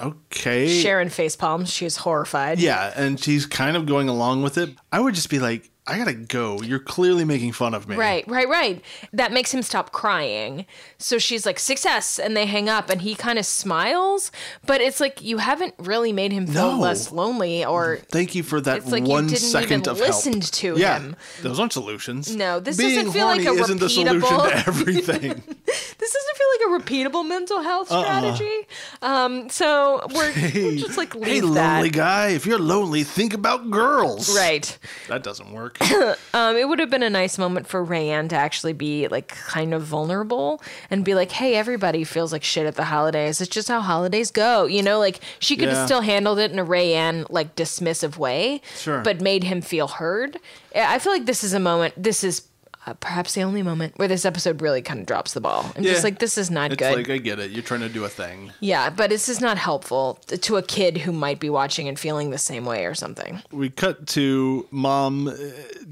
okay. Sharon face palms. She's horrified. Yeah, and she's kind of going along with it. I would just be like, I gotta go. You're clearly making fun of me. Right, right, right. That makes him stop crying. So she's like, success. And they hang up and he kind of smiles. But it's like, you haven't really made him feel No. less lonely or. Thank you for that It's like you one didn't second even of help. listen to yeah, him. those aren't solutions. No, this Being doesn't feel like a isn't the solution to everything. This doesn't feel like a repeatable mental health Uh-uh. strategy. Um, so we're, we're just like, leave hey, that. lonely guy, if you're lonely, think about girls. Right. That doesn't work. Um, it would have been a nice moment for Rayanne to actually be like kind of vulnerable and be like, "Hey, everybody feels like shit at the holidays. It's just how holidays go." You know, like she could Yeah. have still handled it in a Rayanne like dismissive way, Sure. but made him feel heard. I feel like this is a moment. This is. Uh, perhaps the only moment where this episode really kind of drops the ball. I'm Yeah. just like, this is not good. it's good. like I get it. You're trying to do a thing. yeah, but this is not helpful to a kid who might be watching and feeling the same way or something. We cut to mom uh,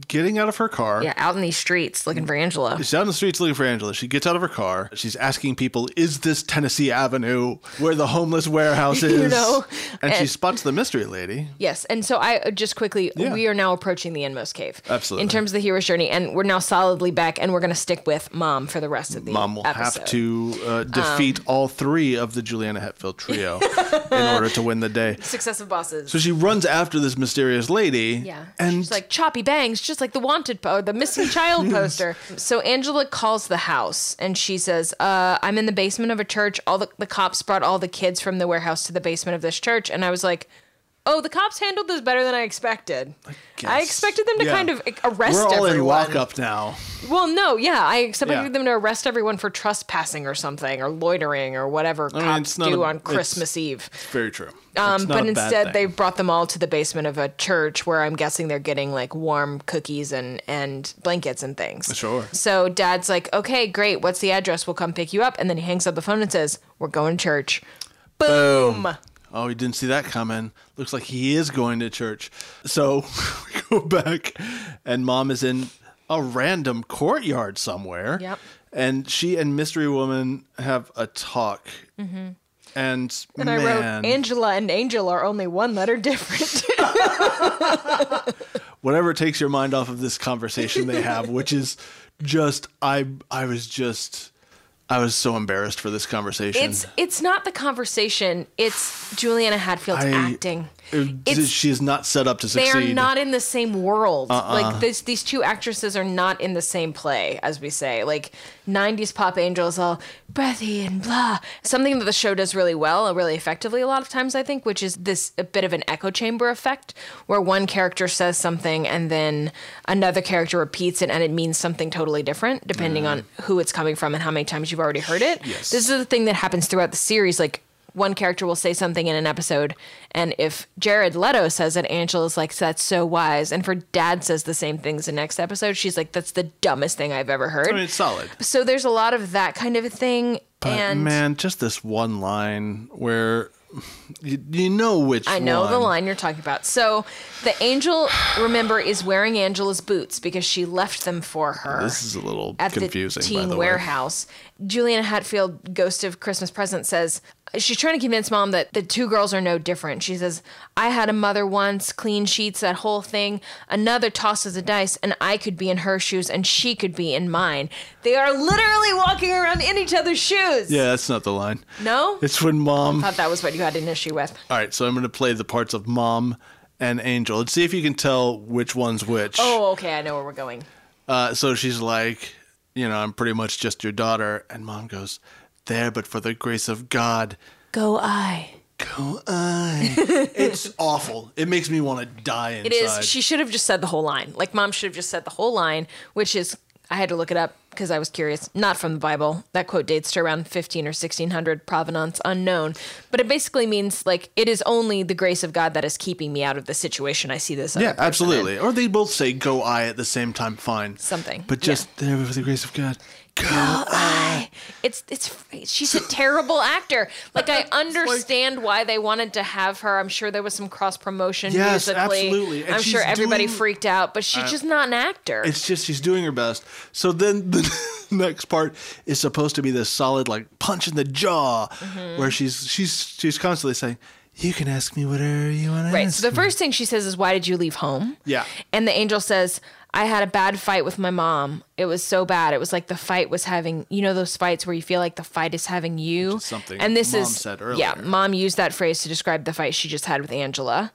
getting out of her car. Yeah, out in these streets looking for Angela. She's out in the streets looking for Angela. She gets out of her car. She's asking people, "Is this Tennessee Avenue where the homeless warehouse is?" you know, and she spots the mystery lady. Yes, and so I uh, just quickly, Yeah. we are now approaching the Inmost Cave. Absolutely. In terms of the hero's journey, and we're now solidly back, and we're going to stick with Mom for the rest of the Mom will episode. have to uh, Um, defeat all three of the Juliana Hatfield trio in order to win the day. Successive bosses. So she runs after this mysterious lady. yeah, and she's like choppy bangs, just like the wanted po- the missing child poster. So Angela calls the house and she says, uh, "I'm in the basement of a church. All the the cops brought all the kids from the warehouse to the basement of this church." And I was like, "Oh, the cops handled this better than I expected. I, guess. expected them to Yeah. kind of arrest we're all in everyone." lockup now. Well, no, yeah, I expected Yeah. them to arrest everyone for trespassing or something, or loitering, or whatever mean, cops do a- on Christmas Eve. Very true. Um, but instead, they brought them all to the basement of a church, where I'm guessing they're getting like warm cookies and and blankets and things. Sure. So Dad's like, "Okay, great. What's the address? We'll come pick you up." And then he hangs up the phone and says, "We're going to church." Boom. Oh, he didn't see that coming. Looks like he is going to church. So we go back, and mom is in a random courtyard somewhere. Yep. And she and Mystery Woman have a talk. Mm-hmm. And, And man, I wrote, "Angela and Angel are only one letter different." whatever takes your mind off of this conversation they have, which is just I I was just I was so embarrassed for this conversation. It's it's not the conversation. It's Juliana Hatfield's I- acting. It- It's she is not set up to succeed. they are not in the same world. Uh-uh. Like this, these two actresses are not in the same play, as we say. Like '90s pop angels, all breathy and blah. Something that the show does really well, uh, really effectively, a lot of times, I think, which is this a bit of an echo chamber effect, where one character says something and then another character repeats it, and it means something totally different depending on who it's coming from and how many times you've already heard it. Yes. This is the thing that happens throughout the series, like one character will say something in an episode, and if Jared Leto says it, Angela's like, "That's so wise." And for Dad says the same things the next episode, she's like, "That's the dumbest thing I've ever heard." I mean, it's solid. so there's a lot of that kind of a thing, But and man, just this one line where you, you know which I know the line you're talking about. So the angel, remember, is wearing Angela's boots because she left them for her. This is a little at confusing. the by teen the way. Juliana Hatfield, Ghost of Christmas Present, says she's trying to convince mom that the two girls are no different. She says, I had a mother once, clean sheets, that whole thing. Another tosses a dice, and I could be in her shoes, and she could be in mine. They are literally walking around in each other's shoes. Yeah, that's not the line. No? It's when mom. thought that was what you had an issue with. All right, so I'm going to play the parts of mom and angel. Let's see if you can tell which one's which. Oh, okay, I know where we're going. Uh, so she's like, you know, I'm pretty much just your daughter. And mom goes, there, but for the grace of God, Go I. go I. it's awful. It makes me want to die inside. It is. She should have just said the whole line. Like mom should have just said the whole line, which is I had to look it up because I was curious. Not from the Bible. That quote dates to around 15 or 1600, provenance unknown. But it basically means like it is only the grace of God that is keeping me out of the situation I see this. yeah, person in. absolutely. Or they both say go I at the same time, fine. Something, But yeah. just there with the grace of God. Go I. It's it's she's a terrible actor. Like I understand why they wanted to have her. I'm sure there was some cross promotion Yes, musically. absolutely. And I'm sure everybody doing- freaked out, but she's just not an actor. It's just she's doing her best. So then the next part is supposed to be this solid like punch in the jaw, Mm-hmm. where she's she's she's constantly saying, "You can ask me whatever you want to Right. ask." So the first thing she says is, "Why did you leave home?" Yeah. And the angel says, "I had a bad fight with my mom. It was so bad. It was like the fight was having, you know, those fights where you feel like the fight is having you." is something And this Mom is Yeah, mom used that phrase to describe the fight she just had with Angela.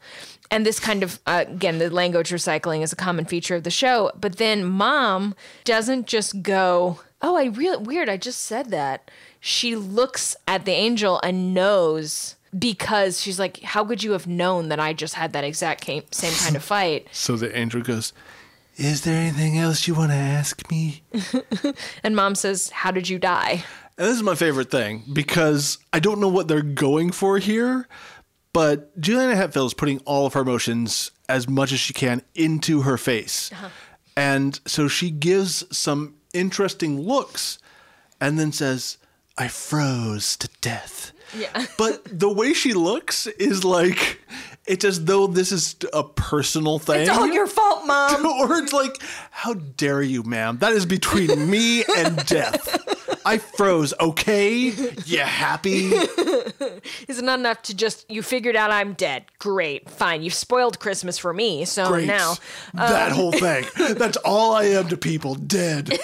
And this kind of uh, again, the language recycling is a common feature of the show. But then mom doesn't just go, "Oh, I really weird. I just said that." She looks at the angel and knows because she's like, "How could you have known that I just had that exact same kind of fight?" So the angel goes, "Is there anything else you want to ask me?" And mom says, "How did you die?" And this is my favorite thing because I don't know what they're going for here, but Juliana Hatfield is putting all of her emotions as much as she can into her face. Uh-huh. And so she gives some interesting looks and then says, I froze to death. Yeah. But the way she looks is like, it's as though this is a personal thing. It's all your fault, mom. or it's like, how dare you, ma'am? That is between me and death. I froze, okay? You happy? Is it not enough to just you figured out I'm dead? Great, fine. You've spoiled Christmas for me, so Great. now that um, whole thing. That's all I am to people, dead.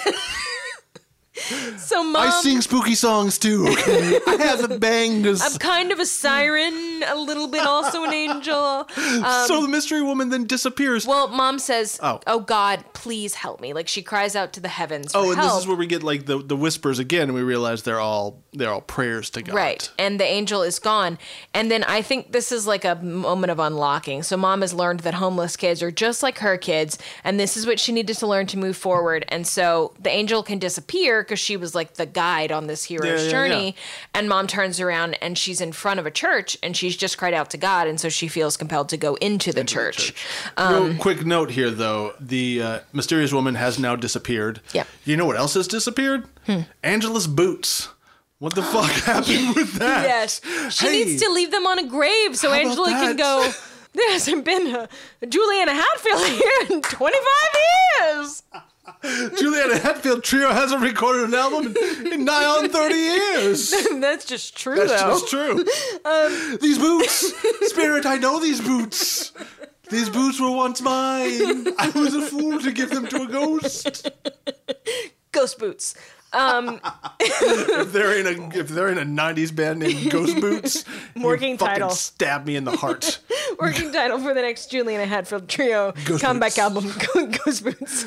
So mom. I sing spooky songs too, okay? I have the bangs. I'm kind of a siren, a little bit also an angel. Um, so the mystery woman then disappears. Well, mom says, Oh. "Oh, God, please help me!" Like she cries out to the heavens. For oh, and help. this is where we get like the, the whispers again, and we realize they're all they're all prayers to God. Right. And the angel is gone. And then I think this is like a moment of unlocking. So mom has learned that homeless kids are just like her kids. And this is what she needed to learn to move forward. And so the angel can disappear because she was like the guide on this hero's Yeah, yeah, journey. yeah. And mom turns around and she's in front of a church and she's just cried out to God. And so she feels compelled to go into the church. Um, Real quick note here, though: the uh, mysterious woman has now disappeared. Yeah. Hmm. You know what else has disappeared? Angela's boots. What the fuck happened with that? Yes. She Hey, needs to leave them on a grave so Angela can go. There hasn't been a Juliana Hatfield here in 25 years. Juliana Hatfield Trio hasn't recorded an album in, nigh on 30 years. That's just true, That's though. just true. Um, these boots, Spirit, I know these boots. These boots were once mine. I was a fool to give them to a ghost. Ghost boots. If they're in a if they're in a '90s band named Ghost Boots, Working title. Stab me in the heart. Working title for the next Juliana Hatfield trio Ghost comeback Boots. album, Ghost Boots.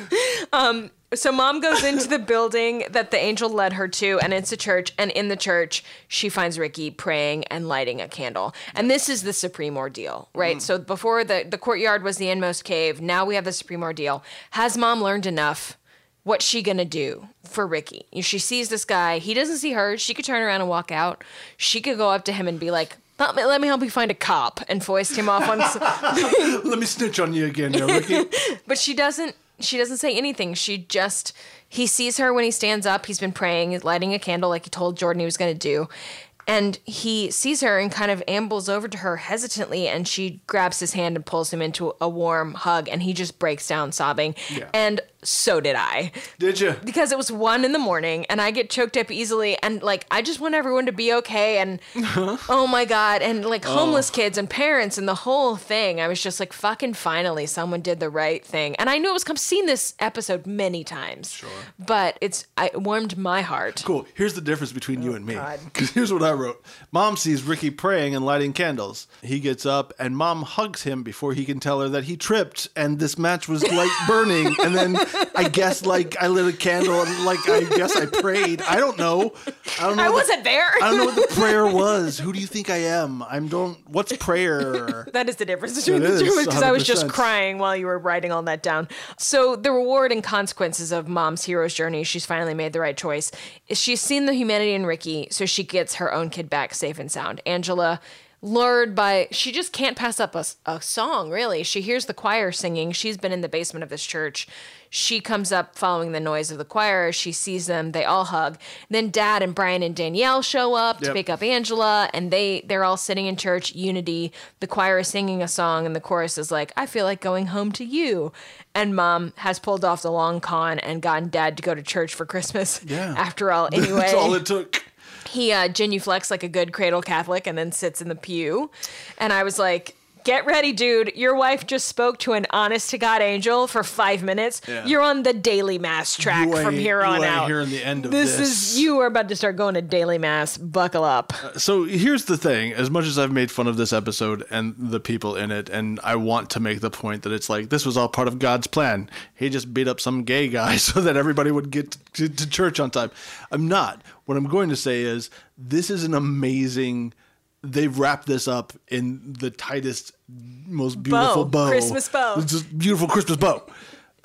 Um, so mom goes into the building that the angel led her to, and it's a church. And in the church, she finds Ricky praying and lighting a candle. And this is the supreme ordeal, right? So before the the courtyard was the inmost cave. Now we have the supreme ordeal. Has mom learned enough? What's she gonna do for Ricky? She sees this guy. He doesn't see her. She could turn around and walk out. She could go up to him and be like, "Let me, let me help you find a cop," and foist him off on. Let me snitch on you again, here, Ricky. but she doesn't. She doesn't say anything. She just. He sees her when he stands up. He's been praying, lighting a candle like he told Jordan he was gonna do. And he sees her and kind of ambles over to her hesitantly, and she grabs his hand and pulls him into a warm hug, and he just breaks down sobbing. Yeah. And so did I Did you? because it was one in the morning and I get choked up easily and like I just want everyone to be okay and uh-huh. oh my god and like oh. homeless kids and parents and the whole thing I was just like fucking finally someone did the right thing and I knew it was come seen this episode many times sure but it's I, it warmed my heart Cool. Here's the difference between you oh, and me. Oh, Because here's what I wrote. Mom sees Ricky praying and lighting candles. He gets up and mom hugs him before he can tell her that he tripped and this match was light burning. And then I guess like I lit a candle and like I guess I prayed. I don't know. I don't know. I the- wasn't there I don't know what the prayer was. Who do you think I am? I'm don't. What's prayer? That is the difference between It the two because I was just crying while you were writing all that down. So the reward and consequences of mom's hero's journey, she's finally made the right choice. She's seen the humanity in Ricky, so she gets her own kid back safe and sound. Angela lured by she just can't pass up a, a song really. She hears the choir singing. She's been in the basement of this church. She comes up following the noise of the choir. She sees them. They all hug. Then dad and brian and danielle show up to pick up Angela and they they're all sitting in church unity. The choir is singing a song and the chorus is like I feel like going home to you. And mom has pulled off the long con and gotten dad to go to church for Christmas Yeah. after all anyway. That's all it took. He uh, genuflects like a good cradle Catholic and then sits in the pew. And I was like, get ready, dude. Your wife just spoke to an honest to God angel for five minutes. Yeah. You're on the daily mass track You from here on out. hearing the end of this, this. is you are about to start going to daily mass. Buckle up. Uh, so here's the thing: as much as I've made fun of this episode and the people in it, and I want to make the point that it's like this was all part of God's plan. He just beat up some gay guy so that everybody would get to, to church on time. I'm not. What I'm going to say is this is an amazing. They've wrapped this up in the tightest, most beautiful bow, Christmas bow. It's just beautiful Christmas bow.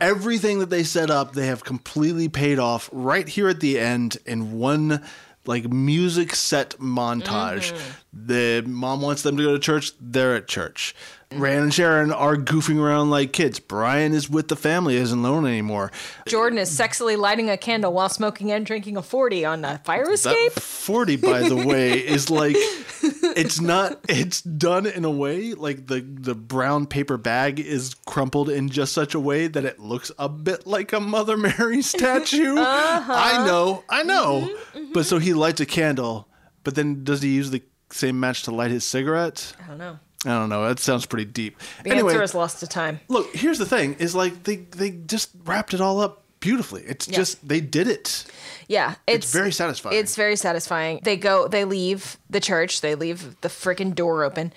Everything that they set up, they have completely paid off right here at the end in one like music set montage. Mm-hmm. The mom wants them to go to church, they're at church. Rayanne and Sharon are goofing around like kids. Brian is with the family, isn't alone anymore. Jordan is sexily lighting a candle while smoking and drinking a 40 on a fire That escape. 40, by the way, is like it's not it's done in a way like the the brown paper bag is crumpled in just such a way that it looks a bit like a Mother Mary statue. Uh-huh. I know, I know. Mm-hmm, mm-hmm. But so he lights a candle, but then does he use the same match to light his cigarette? I don't know. I don't know. That sounds pretty deep. The anyway, answer is lost to time. look, here's the thing: is like they they just wrapped it all up beautifully. It's just they did it. Yeah, it's, very satisfying. It's very satisfying. They go, they leave the church, they leave the freaking door open,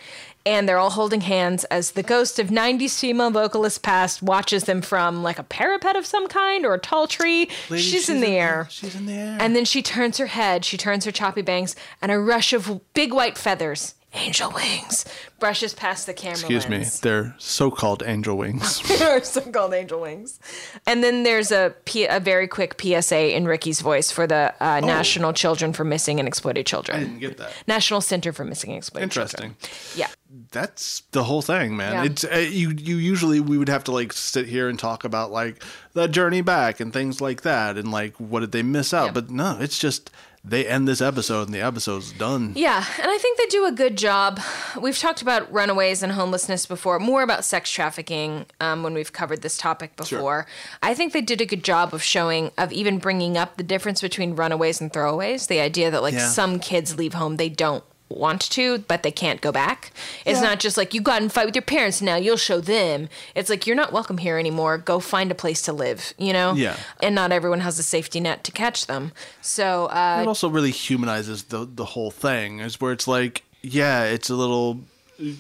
and they're all holding hands as the ghost of 90s female vocalist past watches them from like a parapet of some kind or a tall tree. Lady, she's, in the air. She's in the air. And then she turns her head, she turns her choppy bangs, and a rush of big white feathers, angel wings, brushes past the camera. Excuse me, they're so-called angel wings. they're so-called angel wings. And then there's a, P- a very quick PSA in Rickie's voice for the uh, National Children for Missing and Exploited Children. Oh. I didn't get that. National Center for Missing and Exploited Interesting. Children. Yeah. That's the whole thing, man. Yeah. It's uh, you. You usually we would have to like sit here and talk about like the journey back and things like that, and like what did they miss out? Yeah. But no, it's just they end this episode and the episode's done. Yeah, and I think they do a good job. We've talked about runaways and homelessness before, more about sex trafficking um, when we've covered this topic before. I think they did a good job of showing, of even bringing up the difference between runaways and throwaways. The idea that, like, Yeah. some kids leave home they don't want to, but they can't go back. It's not just like you got in a fight with your parents now, you'll show them. It's like you're not welcome here anymore. Go find a place to live, you know? Yeah. And not everyone has a safety net to catch them. So, uh, It also really humanizes the the whole thing, is where it's like, yeah, it's a little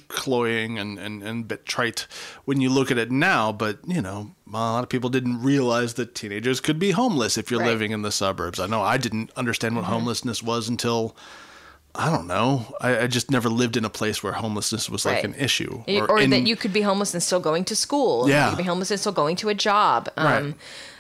cloying and, and, and a bit trite when you look at it now, but you know, a lot of people didn't realize that teenagers could be homeless if you're Right. Mm-hmm. living in the suburbs. I know I didn't understand what homelessness was until I don't know. I, I just never lived in a place where homelessness was like Right. an issue. or, in- that you could be homeless and still going to school. Yeah. You could be homeless and still going to a job. Um, Right.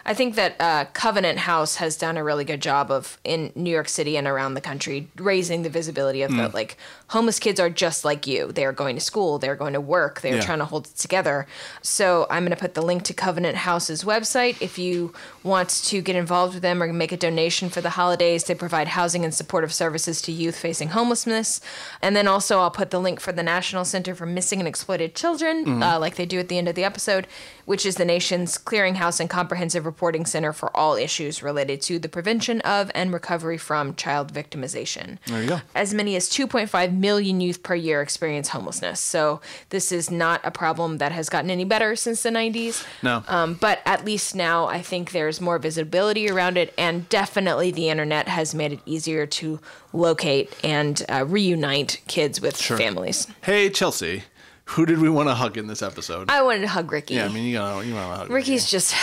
I think that uh, Covenant House has done a really good job of in New York City and around the country raising the visibility of Mm. like homeless kids are just like you. They are going to school. They're going to work. They're Yeah. trying to hold it together. So I'm going to put the link to Covenant House's website if you want to get involved with them or make a donation for the holidays. They provide housing and supportive services to youth facing homelessness. And then also I'll put the link for the National Center for Missing and Exploited Children, Mm-hmm. uh, like they do at the end of the episode, which is the nation's clearinghouse and comprehensive reporting center for all issues related to the prevention of and recovery from child victimization. There you go. As many as 2.5 million youth per year experience homelessness. So this is not a problem that has gotten any better since the 90s. No. Um, but at least now I think there's more visibility around it, and definitely the internet has made it easier to locate and uh, reunite kids with families. Hey, Chelsea, who did we want to hug in this episode? I wanted to hug Rickie. yeah, I mean, you gotta, you wanna hug Rickie's just,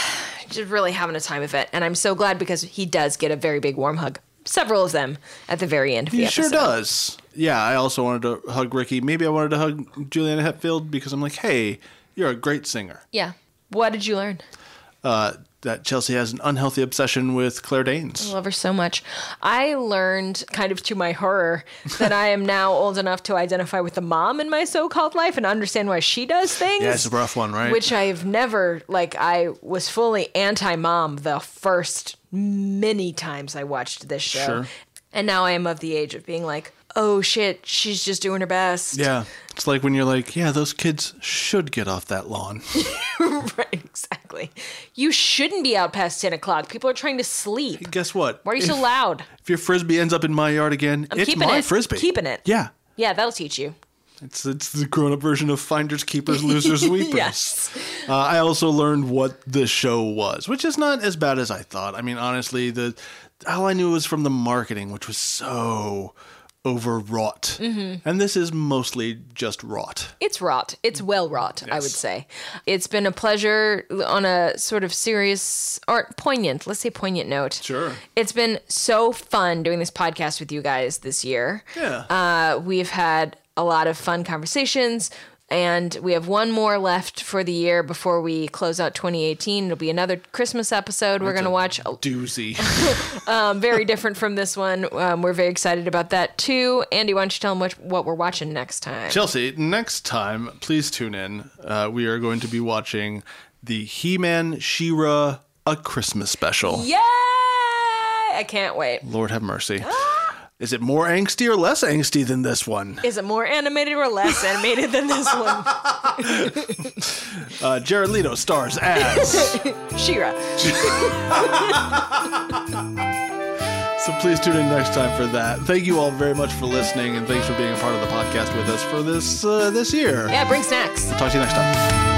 just really having a time of it, and I'm so glad because he does get a very big warm hug. Several of them at the very end of the He episode. sure does. Yeah, I also wanted to hug Rickie. Maybe I wanted to hug Juliana Hatfield because I'm like, hey, you're a great singer. Yeah. What did you learn? Uh, that Chelsea has an unhealthy obsession with Claire Danes. I love her so much. I learned, kind of to my horror, that I am now old enough to identify with the mom in my so-called life and understand why she does things. Yeah, it's a rough one, right? Which I've never like. I was fully anti-mom the first many times I watched this show, Sure. and now I am of the age of being like, oh shit, she's just doing her best. Yeah, it's like when you're like, yeah, those kids should get off that lawn. right. Exactly. You shouldn't be out past ten o'clock. People are trying to sleep. Guess what? Why are you if, so loud? If your frisbee ends up in my yard again, I'm it's keeping my it. frisbee. Keeping it. Yeah. Yeah, that'll teach you. It's it's the grown up version of finders keepers losers sweepers. Yes. Uh, I also learned what the show was, which is not as bad as I thought. I mean, honestly, the all I knew was from the marketing, which was so overwrought, Mm-hmm. and this is mostly just wrought. It's wrought. It's well wrought, I would say. It's been a pleasure on a sort of serious or poignant, let's say poignant note. Sure. It's been so fun doing this podcast with you guys this year. Yeah. Uh, we've had a lot of fun conversations. And we have one more left for the year before we close out 2018. It'll be another Christmas episode. We're going to watch a Doozy. um, very different from this one. Um, we're very excited about that too. Andy, why don't you tell them what, what we're watching next time? Chelsea, next time, please tune in. Uh, we are going to be watching the He Man She-Ra A Christmas Special. Yay! I can't wait. Lord have mercy. Is it more angsty or less angsty than this one? Is it more animated or less animated than this one? Uh, Jared Leto stars as. She-Ra. so please tune in next time for that. Thank you all very much for listening, and thanks for being a part of the podcast with us for this uh, this year. Yeah, bring snacks. Talk to you next time.